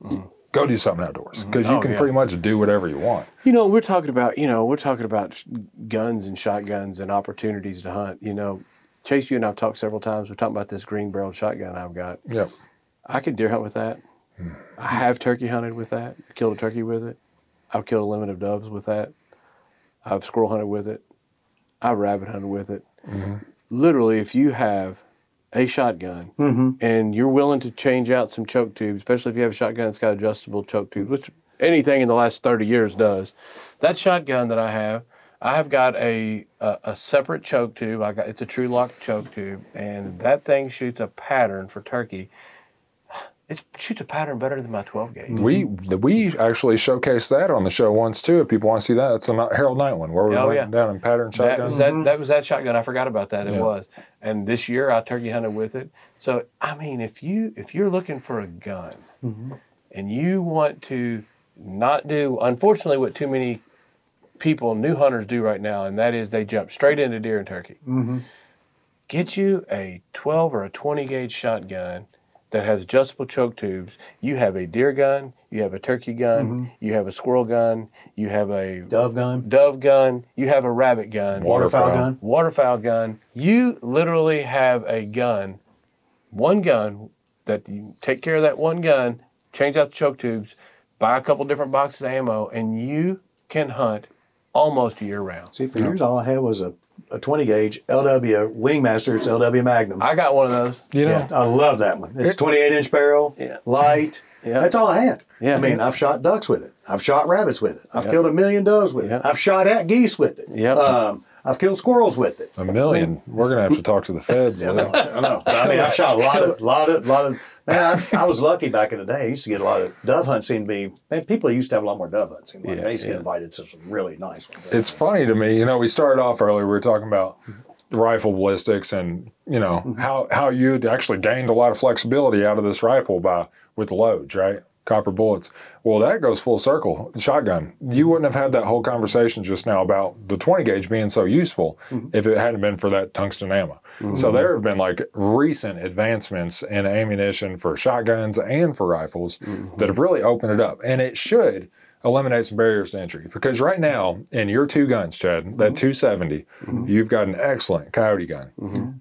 mm. go do something outdoors mm-hmm. because you Oh, can yeah. pretty much do whatever you want. You know, we're talking about you know we're talking about guns and shotguns and opportunities to hunt. You know, Chase, you and I've talked several times. We're talking about this green barreled shotgun I've got. Yep. I could deer hunt with that. Hmm. I have turkey hunted with that. Killed a turkey with it. I've killed a limit of doves with that. I've squirrel hunted with it. I've rabbit hunted with it. Mm-hmm. Literally, if you have a shotgun mm-hmm. and you're willing to change out some choke tubes, especially if you have a shotgun that's got adjustable choke tubes, which anything in the last 30 years does, that shotgun that I have, I have got a, a, a separate choke tube. I got it's a Trulock choke tube, and that thing shoots a pattern for turkey. It shoots a pattern better than my 12 gauge. We we actually showcased that on the show once too. If people want to see that, it's a Harold Knight one where we Oh, went yeah. down and pattern That shotguns. was that, that was that shotgun. I forgot about that. It Yeah. was. And this year I turkey hunted with it. So I mean, if you if you're looking for a gun mm-hmm. and you want to not do unfortunately what too many people, new hunters do right now, and that is they jump straight into deer and turkey. Mm-hmm. Get you a 12 or a 20 gauge shotgun that has adjustable choke tubes. You have a deer gun, you have a turkey gun, mm-hmm. you have a squirrel gun, you have a Dove gun, dove gun, you have a rabbit gun, waterfowl Waterfowl. gun. waterfowl gun. You literally have a gun, one gun that you take care of that one gun, change out the choke tubes, buy a couple different boxes of ammo, and you can hunt almost year round. See, for years all I had was a, a 20 gauge LW Wingmaster. It's LW Magnum. I got one of those. you know, yeah, I love that one. It's 28 inch barrel, Yeah. light. Yeah. That's all I had. Yeah. I mean, I've shot ducks with it. I've shot rabbits with it. I've killed a million does with Yeah. it. I've shot at geese with it. Yep. Um, I've killed squirrels with it. A million. We're gonna have to talk to the feds. I know. I know. But I mean, I've shot a lot of, lot of, lot of. Man, I, I was lucky back in the day. I used to get a lot of dove hunts. Seemed to be. Man, people used to have a lot more dove hunts. Seemed like Yeah, they used to get invited to some really nice ones. It's funny to me, you know, we started off earlier, we were talking about rifle ballistics and, you know, Mm-hmm. how, how you'd actually gained a lot of flexibility out of this rifle by with loads, right? Copper bullets. Well, that goes full circle. Shotgun. You mm-hmm. wouldn't have had that whole conversation just now about the 20 gauge being so useful Mm-hmm. if it hadn't been for that tungsten ammo. Mm-hmm. So there have been like recent advancements in ammunition for shotguns and for rifles mm-hmm. that have really opened it up. And it should eliminate some barriers to entry because right now in your two guns chad that 270 you've got an excellent coyote gun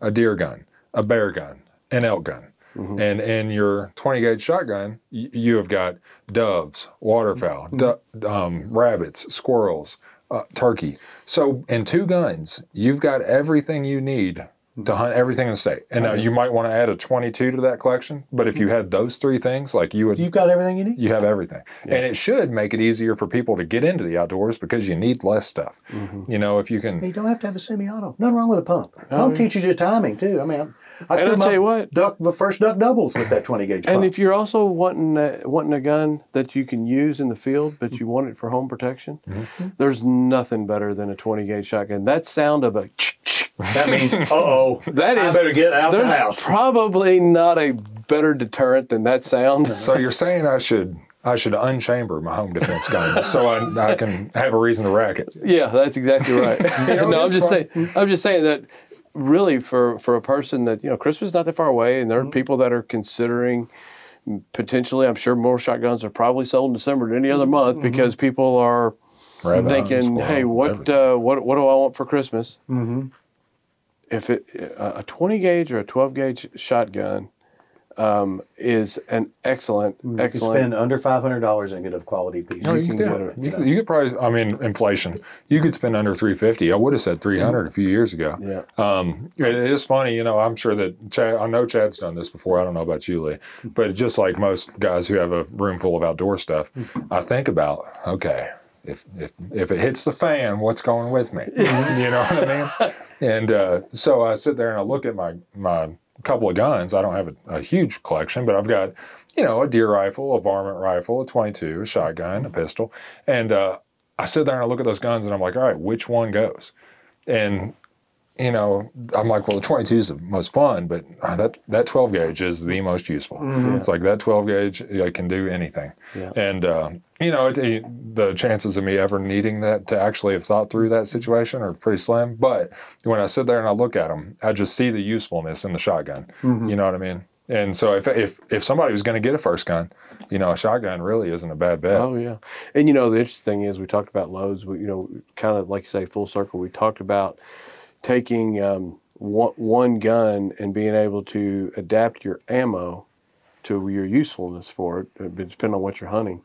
a deer gun a bear gun an elk gun and in your 20 gauge shotgun y- you have got doves waterfowl du- um, rabbits squirrels uh, turkey. So in two guns you've got everything you need to hunt everything in the state and now you might want to add a 22 to that collection but if you had those three things like you would You've got everything you need. you have everything. And it should make it easier for people to get into the outdoors because you need less stuff. Mm-hmm. You know, if you can. You don't have to have a semi-auto. Nothing wrong with a pump. Pump teaches you timing too. I mean, I, I And I'll tell you what. duck the first duck doubles with that 20 gauge And pump. if you're also wanting a, wanting a gun that you can use in the field, but you want it for home protection, Mm-hmm. there's nothing better than a 20 gauge shotgun. That sound of a that means, uh oh, that I better get out the there's house. probably not a better deterrent than that sound. So you're saying I should. I should unchamber my home defense gun so I, I can have a reason to rack it. Yeah, that's exactly right. know, no, I'm just fun. saying. I'm just saying that really for for a person that you know Christmas is not that far away, and there Mm-hmm. are people that are considering potentially. I'm sure more shotguns are probably sold in December than any other month Mm-hmm. because people are Rabbit thinking, "Hey, what uh, what what do I want for Christmas?" If it a a 20 gauge or a 12 gauge shotgun um, is an excellent You could excellent. spend under $500 and get a quality piece. No, you, can could, get do it, it. You, could, you could probably, I mean, inflation. You could spend under 350. I would have said 300 a few years ago. Yeah. Um, it, it is funny, you know. I'm sure that Chad. I know Chad's done this before. I don't know about you, Lee, but just like most guys who have a room full of outdoor stuff, I think about okay, if if if it hits the fan, what's going with me? you know what I mean? And uh, so I sit there and I look at my my couple of guns. I don't have a, a huge collection, but I've got you know a deer rifle, a varmint rifle, a 22, a shotgun, a pistol, and uh, I sit there and I look at those guns and I'm like, all right, which one goes? And you know, I'm like, well, the 22 is the most fun, but uh, that that 12 gauge is the most useful. It's like that 12 gauge, I can do anything. Yeah. And uh, you know, it, it- the chances of me ever needing that to actually have thought through that situation are pretty slim. But when I sit there and I look at them, I just see the usefulness in the shotgun. You know what I mean? And so if if if somebody was going to get a first gun, you know, a shotgun really isn't a bad bet. Oh yeah, and you know the interesting thing is we talked about loads. We, you know, kind of like you say, full circle. We talked about taking um, one, one gun and being able to adapt your ammo to your usefulness for it, uh, depending on what you're hunting.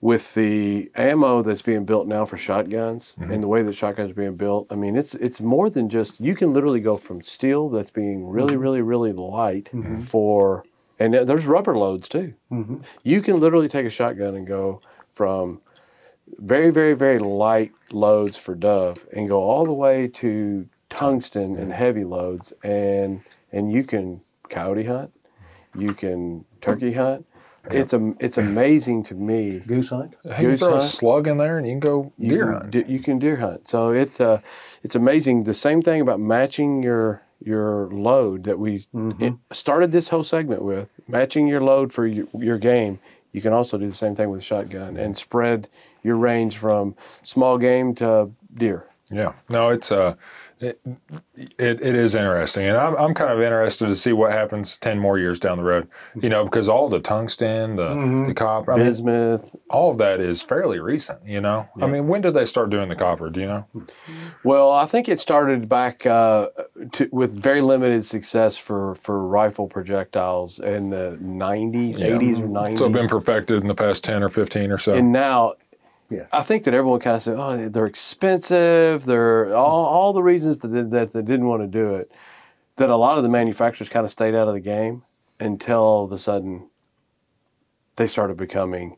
With the ammo that's being built now for shotguns mm-hmm. and the way that shotguns are being built, I mean, it's it's more than just you can literally go from steel that's being really, mm-hmm. really, really light mm-hmm. for, and uh, there's rubber loads too. You can literally take a shotgun and go from very, very, very light loads for dove and go all the way to tungsten and heavy loads, and and you can coyote hunt, you can turkey hunt. It's a it's amazing to me. Goose hunt. Hey, you Goose throw a slug in there and you can go You deer can hunt. d- you can deer hunt. So it uh, it's amazing. The same thing about matching your your load that we it started this whole segment with matching your load for your, your game. You can also do the same thing with shotgun and spread your range from small game to deer. Yeah, no, it's uh, it, it, it is interesting, and I'm, I'm kind of interested to see what happens ten more years down the road. You know, because all the tungsten, the the copper, I mean, Bismuth. all of that is fairly recent. You know, I mean, when did they start doing the copper? Do you know? Well, I think it started back uh, to, with very limited success for, for rifle projectiles in the 90s, Yeah. 80s or 90s. So it's been perfected in the past ten or fifteen or so. and now Yeah. I think that everyone kind of said, "Oh, they're expensive. They're all, all the reasons that they, that they didn't want to do it." That a lot of the manufacturers kind of stayed out of the game until all of a sudden they started becoming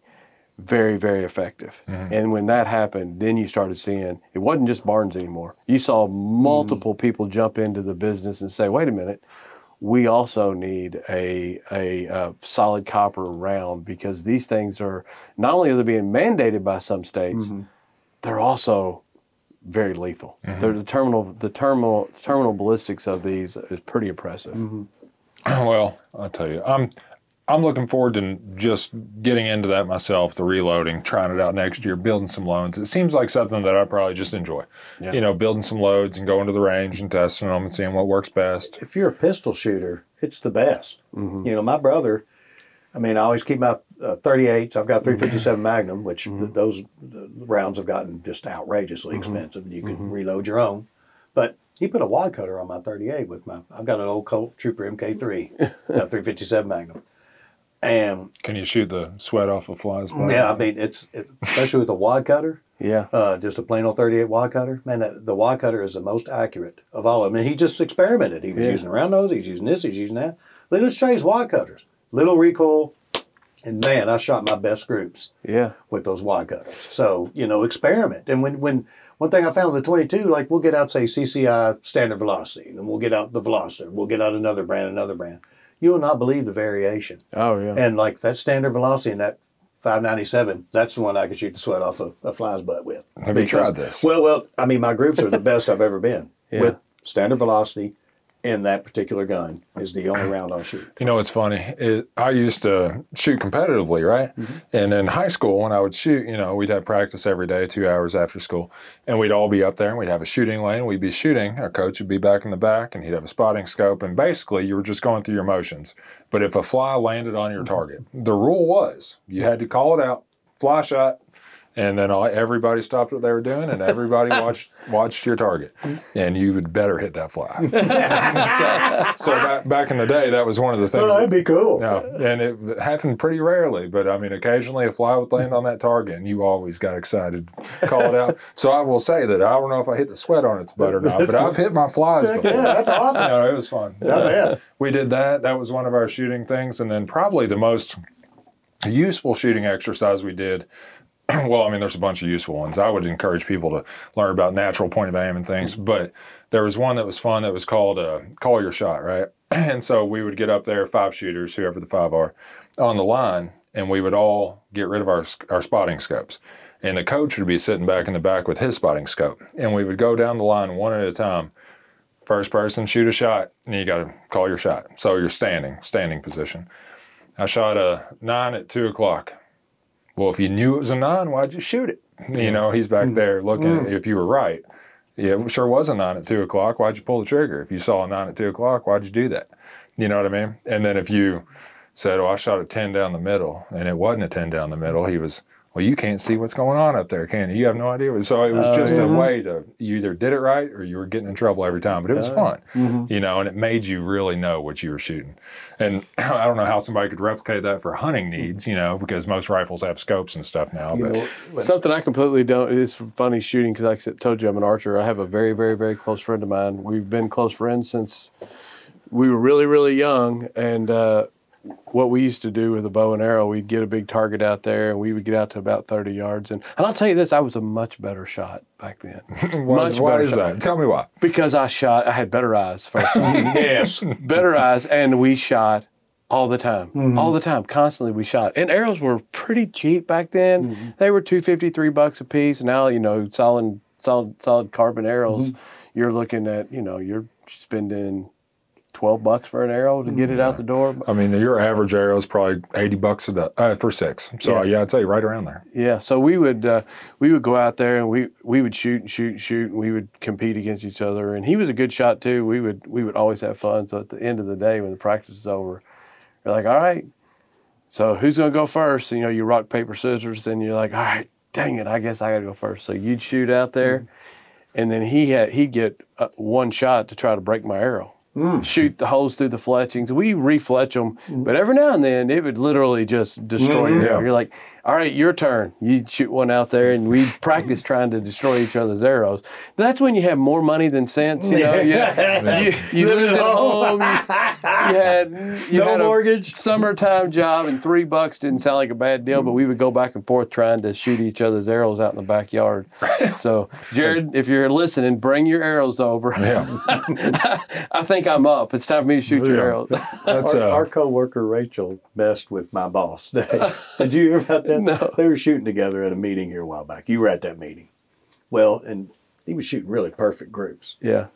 very, very effective. Mm-hmm. And when that happened, then you started seeing it wasn't just Barnes anymore. You saw multiple mm. people jump into the business and say, wait a minute, we also need a, a, uh solid copper round because these things are not only are they being mandated by some states, mm-hmm. they're also very lethal. Mm-hmm. They're the terminal the terminal terminal ballistics of these is pretty impressive. Mm-hmm. Well, I'll tell you, I'm I'm looking forward to just getting into that myself, the reloading, trying it out next year, building some loads. It seems like something that I probably just enjoy. Yeah. You know, building some loads and going to the range and testing them and seeing what works best. if you're a pistol shooter, it's the best. Mm-hmm. You know, my brother. I mean, I always keep my uh, 38s. I've got mm-hmm. 357 Magnum, which th- mm-hmm. those the rounds have gotten just outrageously expensive, and you can reload your own. But he put a wad cutter on my 38 with my. I've got an old Colt Trooper MK3, a 357 Magnum, and Can you shoot the sweat off of flies? by? yeah, I mean, it's it, especially with a wad cutter. Yeah. uh, just a plain old 38 wad cutter. Man, that, the wad cutter is the most accurate of all of them. And he just experimented. He was Yeah. using a round nose, he's using this, he's using that. Let's try his wad cutters. Little recoil. And man, I shot my best groups Yeah. with those wad cutters. So, you know, experiment. And when, when one thing I found with the 22, like we'll get out, say, CCI standard velocity, and we'll get out the Velocitor, we'll get out another brand, another brand. You will not believe the variation. Oh yeah. And like that standard velocity and that 597, that's the one I could shoot the sweat off a, a fly's butt with. Have you tried this? Well, well, I mean, my groups are the best I've ever been Yeah. with standard velocity in that particular gun is the only round I'll shoot. You know what's funny? It, I used to shoot competitively, right? Mm-hmm. And in high school, when I would shoot, you know, we'd have practice every day, two hours after school, and we'd all be up there and we'd have a shooting lane. We'd be shooting. Our coach would be back in the back, and he'd have a spotting scope. And basically, you were just going through your motions. But if a fly landed on your mm-hmm. target, the rule was you had to call it out, fly shot, and then all, everybody stopped what they were doing, and everybody watched watched your target, and you would better hit that fly. so so back, back in the day, that was one of the things. Oh, that'd be cool. No, and it happened pretty rarely, but I mean, occasionally a fly would land on that target, and you always got excited, call it out. So I will say that I don't know if I hit the sweat on its butt or not, but I've hit my flies before. Yeah, that's awesome. No, it was fun. Not bad. We did that. That was one of our shooting things, and then probably the most useful shooting exercise we did. Well, I mean, there's a bunch of useful ones. I would encourage people to learn about natural point of aim and things, but there was one that was fun that was called uh, Call Your Shot, right? And so we would get up there, five shooters, whoever the five are, on the line, and we would all get rid of our, our spotting scopes. And the coach would be sitting back in the back with his spotting scope. And we would go down the line one at a time. First person, shoot a shot, and you got to call your shot. So you're standing, standing position. I shot a nine at two o'clock. Well, if you knew it was a nine, why'd you shoot it? You know, he's back mm-hmm. there looking mm-hmm. if you were right. Yeah, it sure was a nine at two o'clock. Why'd you pull the trigger? If you saw a nine at two o'clock, why'd you do that? You know what I mean? And then if you said, Oh, I shot a 10 down the middle, and it wasn't a 10 down the middle, he was, Well, you can't see what's going on up there, can you? You have no idea. So it was just a uh-huh. way to, you either did it right or you were getting in trouble every time, but it was uh, fun, mm-hmm. you know, and it made you really know what you were shooting. And I don't know how somebody could replicate that for hunting mm-hmm. needs, you know, because most rifles have scopes and stuff now. You but know, when- Something I completely don't. It's funny shooting because, like I told you I'm an archer. I have a very, very, very close friend of mine. We've been close friends since we were really, really young. And uh, what we used to do with a bow and arrow, we'd get a big target out there, and we would get out to about 30 yards. And and I'll tell you this, I was a much better shot back then why, much why better is shot. that? Tell me why. because I shot. I had better eyes first. yes. better eyes, and we shot all the time, mm-hmm. all the time, constantly. We shot, and arrows were pretty cheap back then. Mm-hmm. They were two fifty three bucks a piece. Now you know, solid, solid, solid carbon arrows. Mm-hmm. You're looking at, you know, you're spending twelve bucks for an arrow to get it out the door. I mean, your average arrow is probably 80 bucks a do- uh, for six. So, Yeah. yeah. I'd say right around there. Yeah, so we would uh, we would go out there and we we would shoot and shoot and shoot and we would compete against each other. And he was a good shot too. We would we would always have fun. So at the end of the day, when the practice is over, you're like, all right, so who's gonna go first? And, you know, you rock paper scissors. Then you're like, all right, dang it, I guess I gotta go first. So you'd shoot out there, and then he had he'd get uh, one shot to try to break my arrow. Mm. shoot the holes through the fletchings. We refletch them, mm. but every now and then it would literally just destroy mm-hmm. your arrow. You're like, all right, your turn. You shoot one out there, and we practice trying to destroy each other's arrows. That's when you have more money than sense. You know, you, you, you Living lived at home. home. You, you had you No had a mortgage. summertime job, and three bucks didn't sound like a bad deal. But mm. we would go back and forth trying to shoot each other's arrows out in the backyard. So, Jared, if you're listening, bring your arrows over. Yeah. I think I'm up. It's time for me to shoot your arrows. That's our, uh, our co-worker Rachel messed with my boss. Did you hear about that? No. They were shooting together at a meeting here a while back. You were at that meeting. Well, and he was shooting really perfect groups. yeah.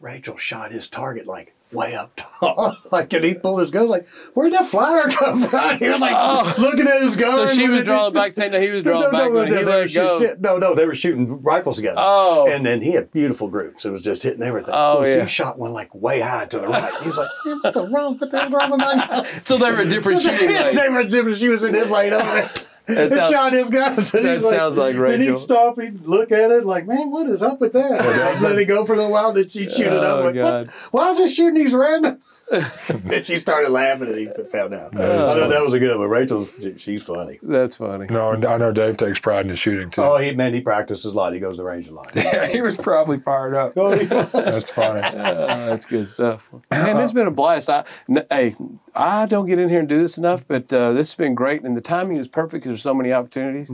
Rachel shot his target like way up top. like, and he pulled his gun. Like, where'd that flyer come from? He was like Oh. looking at his gun. So she was drawing back, saying that he was drawing no, back no, no, he they were let go. shooting, no, no, they were shooting rifles together. Oh. And then he had beautiful groups. It was just hitting everything. Oh, well, yeah. She shot one like way high to the right. He was like, "Man, what the wrong? What the hell's wrong with my gun?" So they were different So shooting they, they were different. She was in his lane over there. That and sounds- shot his gun. until he that like- sounds like Then he'd stop, he'd look at it like, man, what is up with that? Like, let it go for a little while, then she'd shoot it up. Oh, Like, what? Why is this shooting these random? Then she started laughing and he found out. I thought that was a good one. Rachel, she's funny. That's funny. no, I know Dave takes pride in his shooting too. Oh, he man, he practices a lot. He goes to the range a lot. yeah, he was probably fired up. Oh, he was. That's funny. Oh, that's good stuff. Man, it's been a blast. I, n- hey, I don't get in here and do this enough, but uh, this has been great, and the timing is perfect because there's so many opportunities.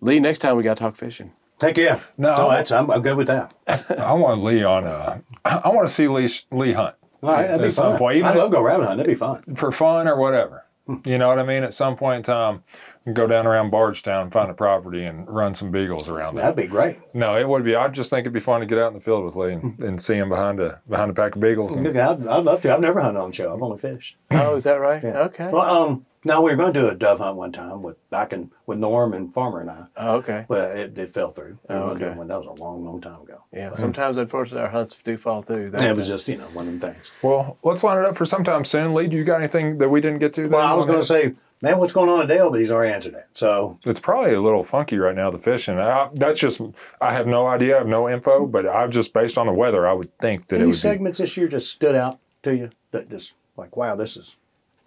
Lee, next time we got to talk fishing. Heck yeah. No. So that's, I'm, I'm good with that. I want Lee on. Uh, I want to see Lee Lee hunt All right, that'd be At some fun. point, even I love go rabbit hunting. That'd be fun. for fun or whatever. Hmm. You know what I mean? At some point in time, go down around Bardstown, find a property, and run some beagles around That'd be great. No, it would be. I just think it'd be fun to get out in the field with Lee and, and see him behind a behind a pack of beagles. And, Look, I'd, I'd love to. I've never hunted on show. I've only fished. Oh, is that right? Yeah. Okay. Well, um, now we were going to do a dove hunt one time with back in with Norm and Farmer and I, Oh, okay. but it, it fell through. We were Oh, going to do okay. one. That was a long, long time ago. Yeah. Sometimes, unfortunately, our hunts do fall through. That, It was just you know one of them things. well, let's line it up for sometime soon. Lee, do you got anything that we didn't get to? that Well, I was wanna going to say, man, what's going on at Dale? But he's already answered that. So It's probably a little funky right now, the fishing. I, that's just, I have no idea, I have no info, but I've just, based on the weather, I would think that it any would segments this year just stood out to you that just like, wow, this is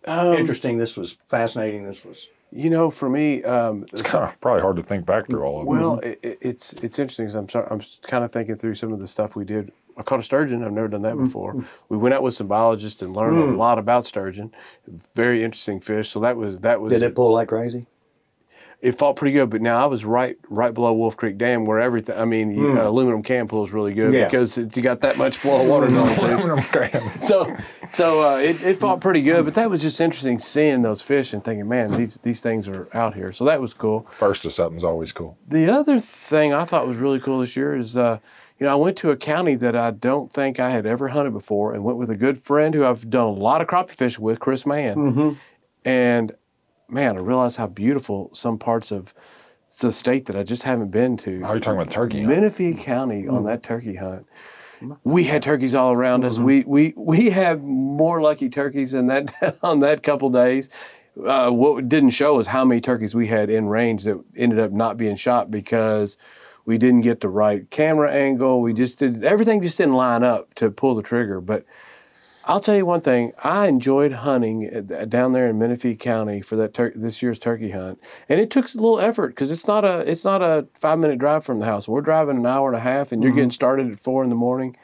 Um, interesting. This was fascinating. This was you know, for me, um, it's kind of probably hard to think back through all of it. Well, it, it- it's it's interesting because I'm sorry, I'm kind of thinking through some of the stuff we did. I caught a sturgeon. I've never done that before. We went out with some biologists and learned a lot about sturgeon. Very interesting fish. So that was that was did it pull like crazy? it fought pretty good. But now I was right right below Wolf Creek Dam where everything. I mean, you- uh, aluminum can pull is really good Yeah. because it, you got that much flow of water going them. through. Aluminum can. So so uh, it, it fought pretty good. But that was just interesting seeing those fish and thinking, man, these these things are out here. So that was cool. First of something's always cool. The other thing I thought was really cool this year is, uh, you know, I went to a county that I don't think I had ever hunted before, and went with a good friend who I've done a lot of crappie fishing with, Chris Mann. Mm-hmm. And man, I realized how beautiful some parts of the state that I just haven't been to. How are you talking about turkey? hunt? Menifee County on that turkey hunt. We had turkeys all around us. We we we had more lucky turkeys in that on that couple days. Uh, what didn't show is how many turkeys we had in range that ended up not being shot because we didn't get the right camera angle. We just did everything just didn't line up to pull the trigger. But I'll tell you one thing: I enjoyed hunting at- down there in Menifee County for that tur- this year's turkey hunt, and it took a little effort because it's not a it's not a five minute drive from the house. We're driving an hour and a half, and you're getting mm-hmm. started at four in the morning.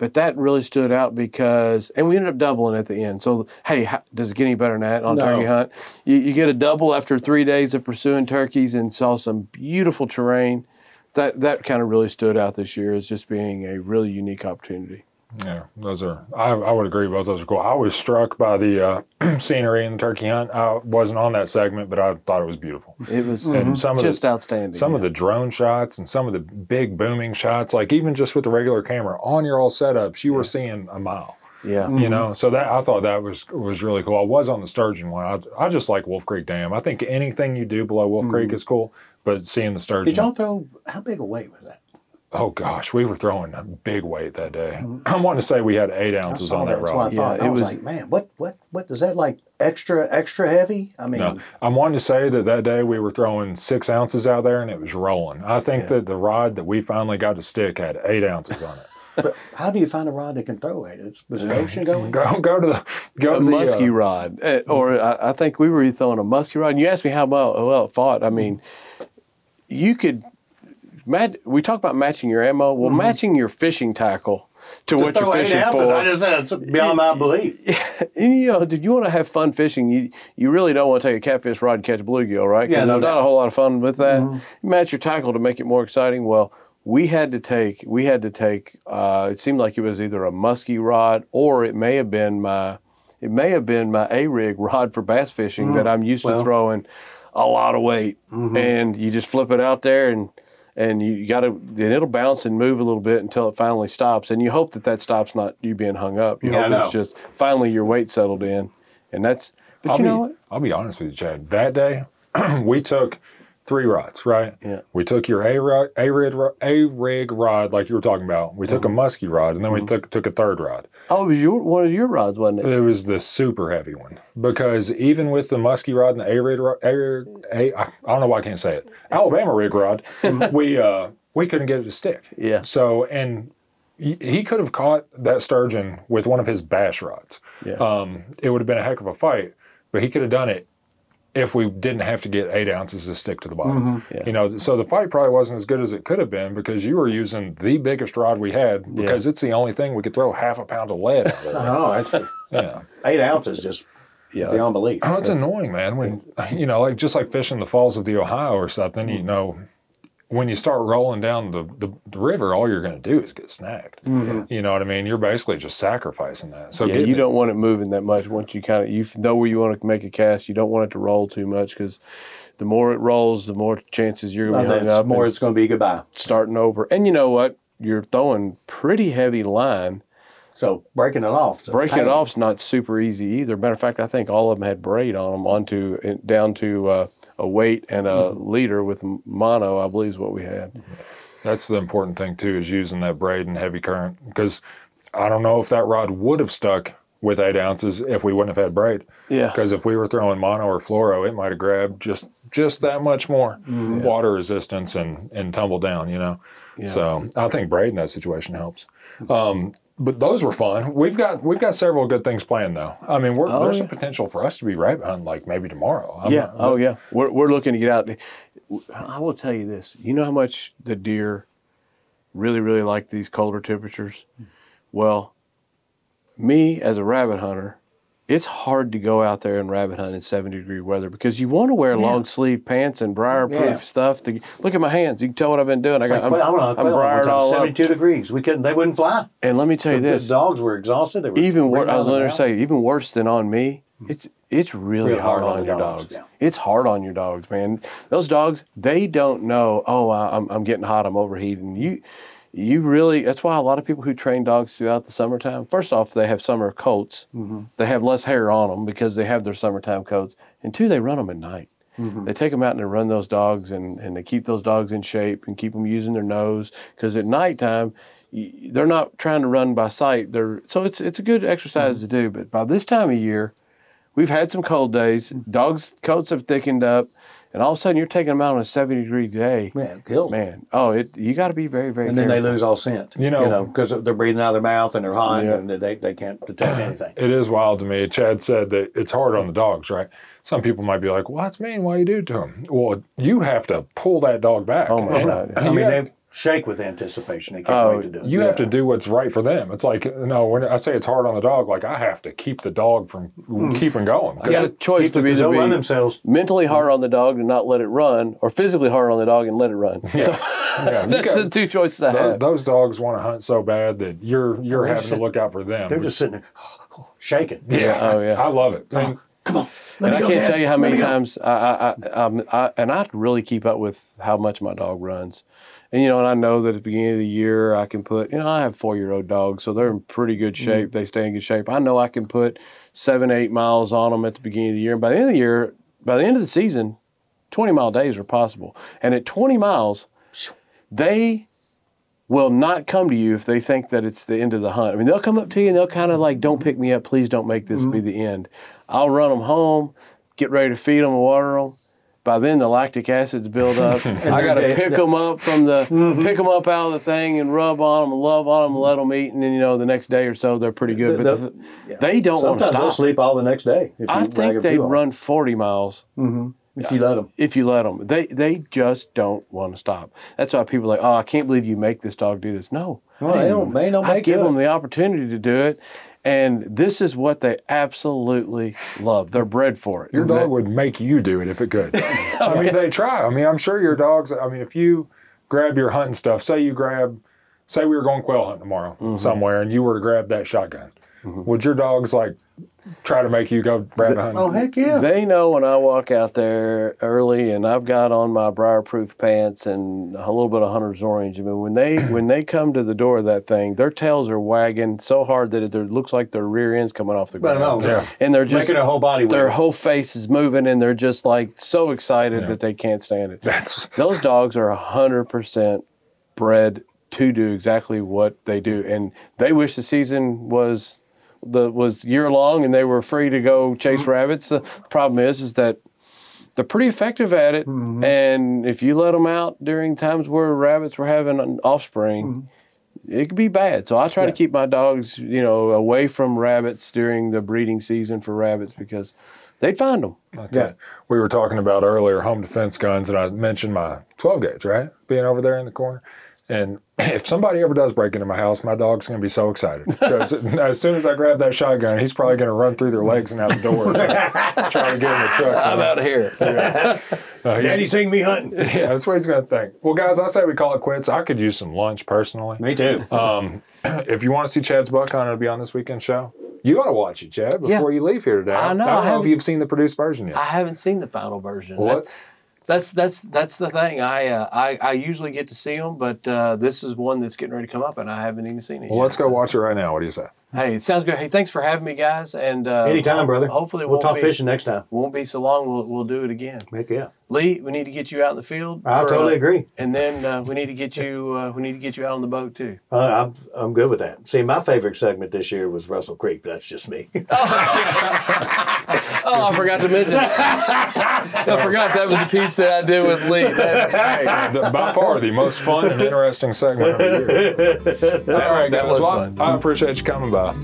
But that really stood out because, and we ended up doubling at the end. So, hey, how, does it get any better than that on No. turkey hunt? You, you get a double after three days of pursuing turkeys and saw some beautiful terrain. That that kind of really stood out this year as just being a really unique opportunity. Yeah, those are. I, I would agree. Both those are cool. I was struck by the uh, scenery in the turkey hunt. I wasn't on that segment, but I thought it was beautiful. It was And some of just the outstanding. some of the drone shots and some of the big booming shots, like even just with the regular camera on your old setups, you were seeing a mile. Yeah. You mm-hmm. know, so that I thought that was was really cool. I was on the sturgeon one. I, I just like Wolf Creek Dam. I think anything you do below Wolf Creek mm. is cool, but seeing the sturgeon. Did y'all throw? How big a weight was that? Oh gosh, we were throwing a big weight that day. Mm. I'm wanting to say we had eight ounces on that. that That's what I rod. thought. Yeah, I it was, was- like, man, what, what, what is that like? Extra, extra heavy? I mean, No, I'm wanting to say that that day we were throwing six ounces out there and it was rolling. I think that the rod that we finally got to stick had eight ounces on it. But how do you find a rod that can throw it? It's, was it ocean going? Go go to the go a to the muskie uh, rod, Uh, or I, I think we were throwing a muskie rod. And you asked me how well, well it fought. I mean, you could. Mat- we talk about matching your ammo. Well, matching your fishing tackle to, what Throw you're eight fishing ounces. for. I just said it's beyond my belief. And, you know, did you want to have fun fishing? You you really don't want to take a catfish rod and catch a bluegill, right? Yeah, no not doubt. Mm-hmm. a whole lot of fun with that. You match your tackle to make it more exciting. Well, we had to take we had to take. Uh, it seemed like it was either a muskie rod or it may have been my it may have been my A rig rod for bass fishing that I'm used Mm. well. to throwing a lot of weight, Mm-hmm. and you just flip it out there and. And you got to, and it'll bounce and move a little bit until it finally stops. And you hope that that stops not you being hung up. You Yeah, I hope know. it's just finally your weight settled in, and that's. But I'll you be, know what? I'll be honest with you, Chad. That day, we took three rods, right? Yeah. We took your A rod, A rig, A rig rod, like you were talking about. We Mm-hmm. took a muskie rod, and then we took took a third rod. Oh, it was your one of your rods, wasn't it? It was the super heavy one because even with the muskie rod and the A rig, rod- A A, I don't know why I can't say it, Alabama rig rod, we uh we couldn't get it to stick. Yeah. So and he, he could have caught that sturgeon with one of his bash rods. Yeah. Um, it would have been a heck of a fight, but he could have done it if we didn't have to get eight ounces to stick to the bottom. Mm-hmm. Yeah. You know, so the fight probably wasn't as good as it could have been because you were using the biggest rod we had because it's the only thing we could throw half a pound of lead out of. Oh, that's yeah. eight ounces just yeah. beyond belief. Oh, it's annoying, man. When you know, like just like fishing the falls of the Ohio or something, you mm. know, when you start rolling down the, the, the river, all you're going to do is get snagged. You know what I mean? You're basically just sacrificing that. So Yeah, you don't want it moving that much. Once you kind of you know where you want to make a cast, you don't want it to roll too much because the more it rolls, the more chances you're going to be hung up more. It's going to be goodbye. starting over. And you know what? You're throwing pretty heavy line. So breaking it off. is a Breaking it pain. off's not super easy either. Matter of fact, I think all of them had braid on them, onto down to uh, a weight and a mm-hmm. leader with mono. I believe is what we had. That's the important thing too, is using that braid and heavy current because I don't know if that rod would have stuck with eight ounces if we wouldn't have had braid. Yeah. Because if we were throwing mono or fluoro, it might have grabbed just just that much more mm-hmm. water resistance and and tumble down. You know. Yeah. So I think braid in that situation helps. Mm-hmm. Um, but those were fun. We've got we've got several good things planned though. I mean, we're, Oh, there's yeah. some potential for us to be rabbit hunting like maybe tomorrow. I'm yeah. not- oh, yeah. We're, we're looking to get out. I will tell you this. You know how much the deer really, really like these colder temperatures? Hmm. Well, me as a rabbit hunter, it's hard to go out there and rabbit hunt in 70 degree weather because you want to wear long sleeve pants and briar proof Yeah. stuff. To look at my hands. You can tell what I've been doing. I got like, I'm, I'm, I'm, I'm I'm, briared all up. Seventy-two degrees. We couldn't. They wouldn't fly. And let me tell you The, this. the dogs were exhausted. They were even worse. I was going to say, even worse than on me. Hmm. It's it's really Real hard, on, your dogs. yeah. It's hard on your dogs, man. Those dogs, they don't know. Oh, I- I'm I'm getting hot. I'm overheating. You you really. That's why a lot of people who train dogs throughout the summertime. First off, they have summer coats. Mm-hmm. They have less hair on them because they have their summertime coats. And two, they run them at night. Mm-hmm. They take them out and they run those dogs and, and they keep those dogs in shape and keep them using their nose because at nighttime they're not trying to run by sight. They're so it's it's a good exercise Mm-hmm. to do. But by this time of year, we've had some cold days. Mm-hmm. Dogs' coats have thickened up, and all of a sudden you're taking them out on a 70 degree day. Man, it kills them. Man, oh, it you got to be very very. And then they lose all scent. You know- because they're breathing out of their mouth and they're hot Yeah. and they, they can't detect anything. It is wild to me. Chad said that it's hard on the dogs, right? Some people might be like, "Well, that's mean. Why you do it to them?" Well, you have to pull that dog back. Oh, my And God. I mean, have- they shake with anticipation. They can't Oh, wait to oh, do it. you have to do what's right for them. It's like no, when I say it's hard on the dog, like I have to keep the dog from mm. keeping going. I got a choice Keep to it, be 'cause to they'll run be themselves. mentally hard on the dog and not let it run, or physically hard on the dog and let it run. So Yeah, that's got- the two choices I Tho- have. those dogs want to hunt so bad that you're you're oh, having just- to look out for them. They're just sitting there shaking. yeah, Oh, yeah. I love it. And Come on. Let and I me go, can't Dad. tell you how many times I, I, I, I, and I really keep up with how much my dog runs. And, you know, and I know that at the beginning of the year, I can put, you know, I have four year old dogs, so they're in pretty good Mm-hmm. shape. They stay in good shape. I know I can put seven, eight miles on them at the beginning of the year. And by the end of the year, by the end of the season, 20 mile days are possible. And at 20 miles, they will not come to you if they think that it's the end of the hunt. I mean, they'll come up to you and they'll kind of like, don't pick me up. Please don't make this be the end. I'll run them home, get ready to feed them and water them. By then, the lactic acid's built up. I got to pick them up from the mm-hmm. pick them up out of the thing and rub on them, and love on them, and let them eat, and then you know the next day or so they're pretty good. The- But the- the- they don't want to Sometimes they'll stop. sleep all the next day. If you I think they run 40 miles mm-hmm. if you let them. if you let them. They they just don't want to stop. That's why people are like, oh, I can't believe you make this dog do this. No, Well, they don't. They don't I make give it. them the opportunity to do it, and this is what they absolutely love. They're bred for it. Your dog would make you do it if it could. I mean, they try. I mean, I'm sure your dogs. I mean, if you grab your hunting stuff, say you grab, say we were going quail hunting tomorrow Mm-hmm. somewhere, and you were to grab that shotgun, Mm-hmm. would your dogs like try to make you go grab a hunting? Oh heck yeah! They know when I walk out there early and I've got on my briar-proof pants and a little bit of hunter's orange. I mean, when they when they come to the door of that thing, their tails are wagging so hard that it looks like their rear end's coming off the But ground. no, Yeah. And they're just making a whole body their wiggle. whole face is moving and they're just like so excited Yeah. that they can't stand it. That's Those dogs are hundred percent bred to do exactly what they do, and they wish the season was the was year long and they were free to go chase mm-hmm. rabbits. The problem is, is that they're pretty effective at it, mm-hmm. and if you let them out during times where rabbits were having an offspring. Mm-hmm. It could be bad, so I try to keep my dogs, you know, away from rabbits during the breeding season for rabbits because they'd find them. Yeah. we were talking about earlier home defense guns, and I mentioned my 12 gauge, right? Being over there in the corner. And if somebody ever does break into my house, my dog's going to be so excited because as soon as I grab that shotgun, he's probably going to run through their legs and out the door, trying, trying to get in the truck. I'm out of here. Uh, he's- Daddy seen me hunting. yeah, that's what he's going to think. Well, guys, I say we call it quits. I could use some lunch personally. Me too. Um, if you want to see Chad's buck hunt, it'll be on this weekend show. You ought to watch it, Chad, before you leave here today. I know, I I don't know if you've seen the produced version yet. I haven't seen the final version. What? That- that's that's that's the thing. I uh, I, I usually get to see them, but uh, this is one that's getting ready to come up, and I haven't even seen it. Yet. Well, yet. let's go watch it right now. What do you say? Hey, it sounds good. Hey, thanks for having me, guys. And uh, Anytime, brother. Hopefully, we'll talk be, fishing next time. Won't be so long. We'll we'll do it again. Heck yeah. Lee, we need to get you out in the field. I for, totally uh, agree. And then uh, we need to get you uh, we need to get you out on the boat too. Uh, I'm I'm good with that. See, my favorite segment this year was Russell Creek, but that's just me. Oh, I forgot to mention. I forgot that was a piece that I did with Lee. That- The- By far the most fun and interesting segment of the year. All right, that guys. was Well, fun. I appreciate you coming by.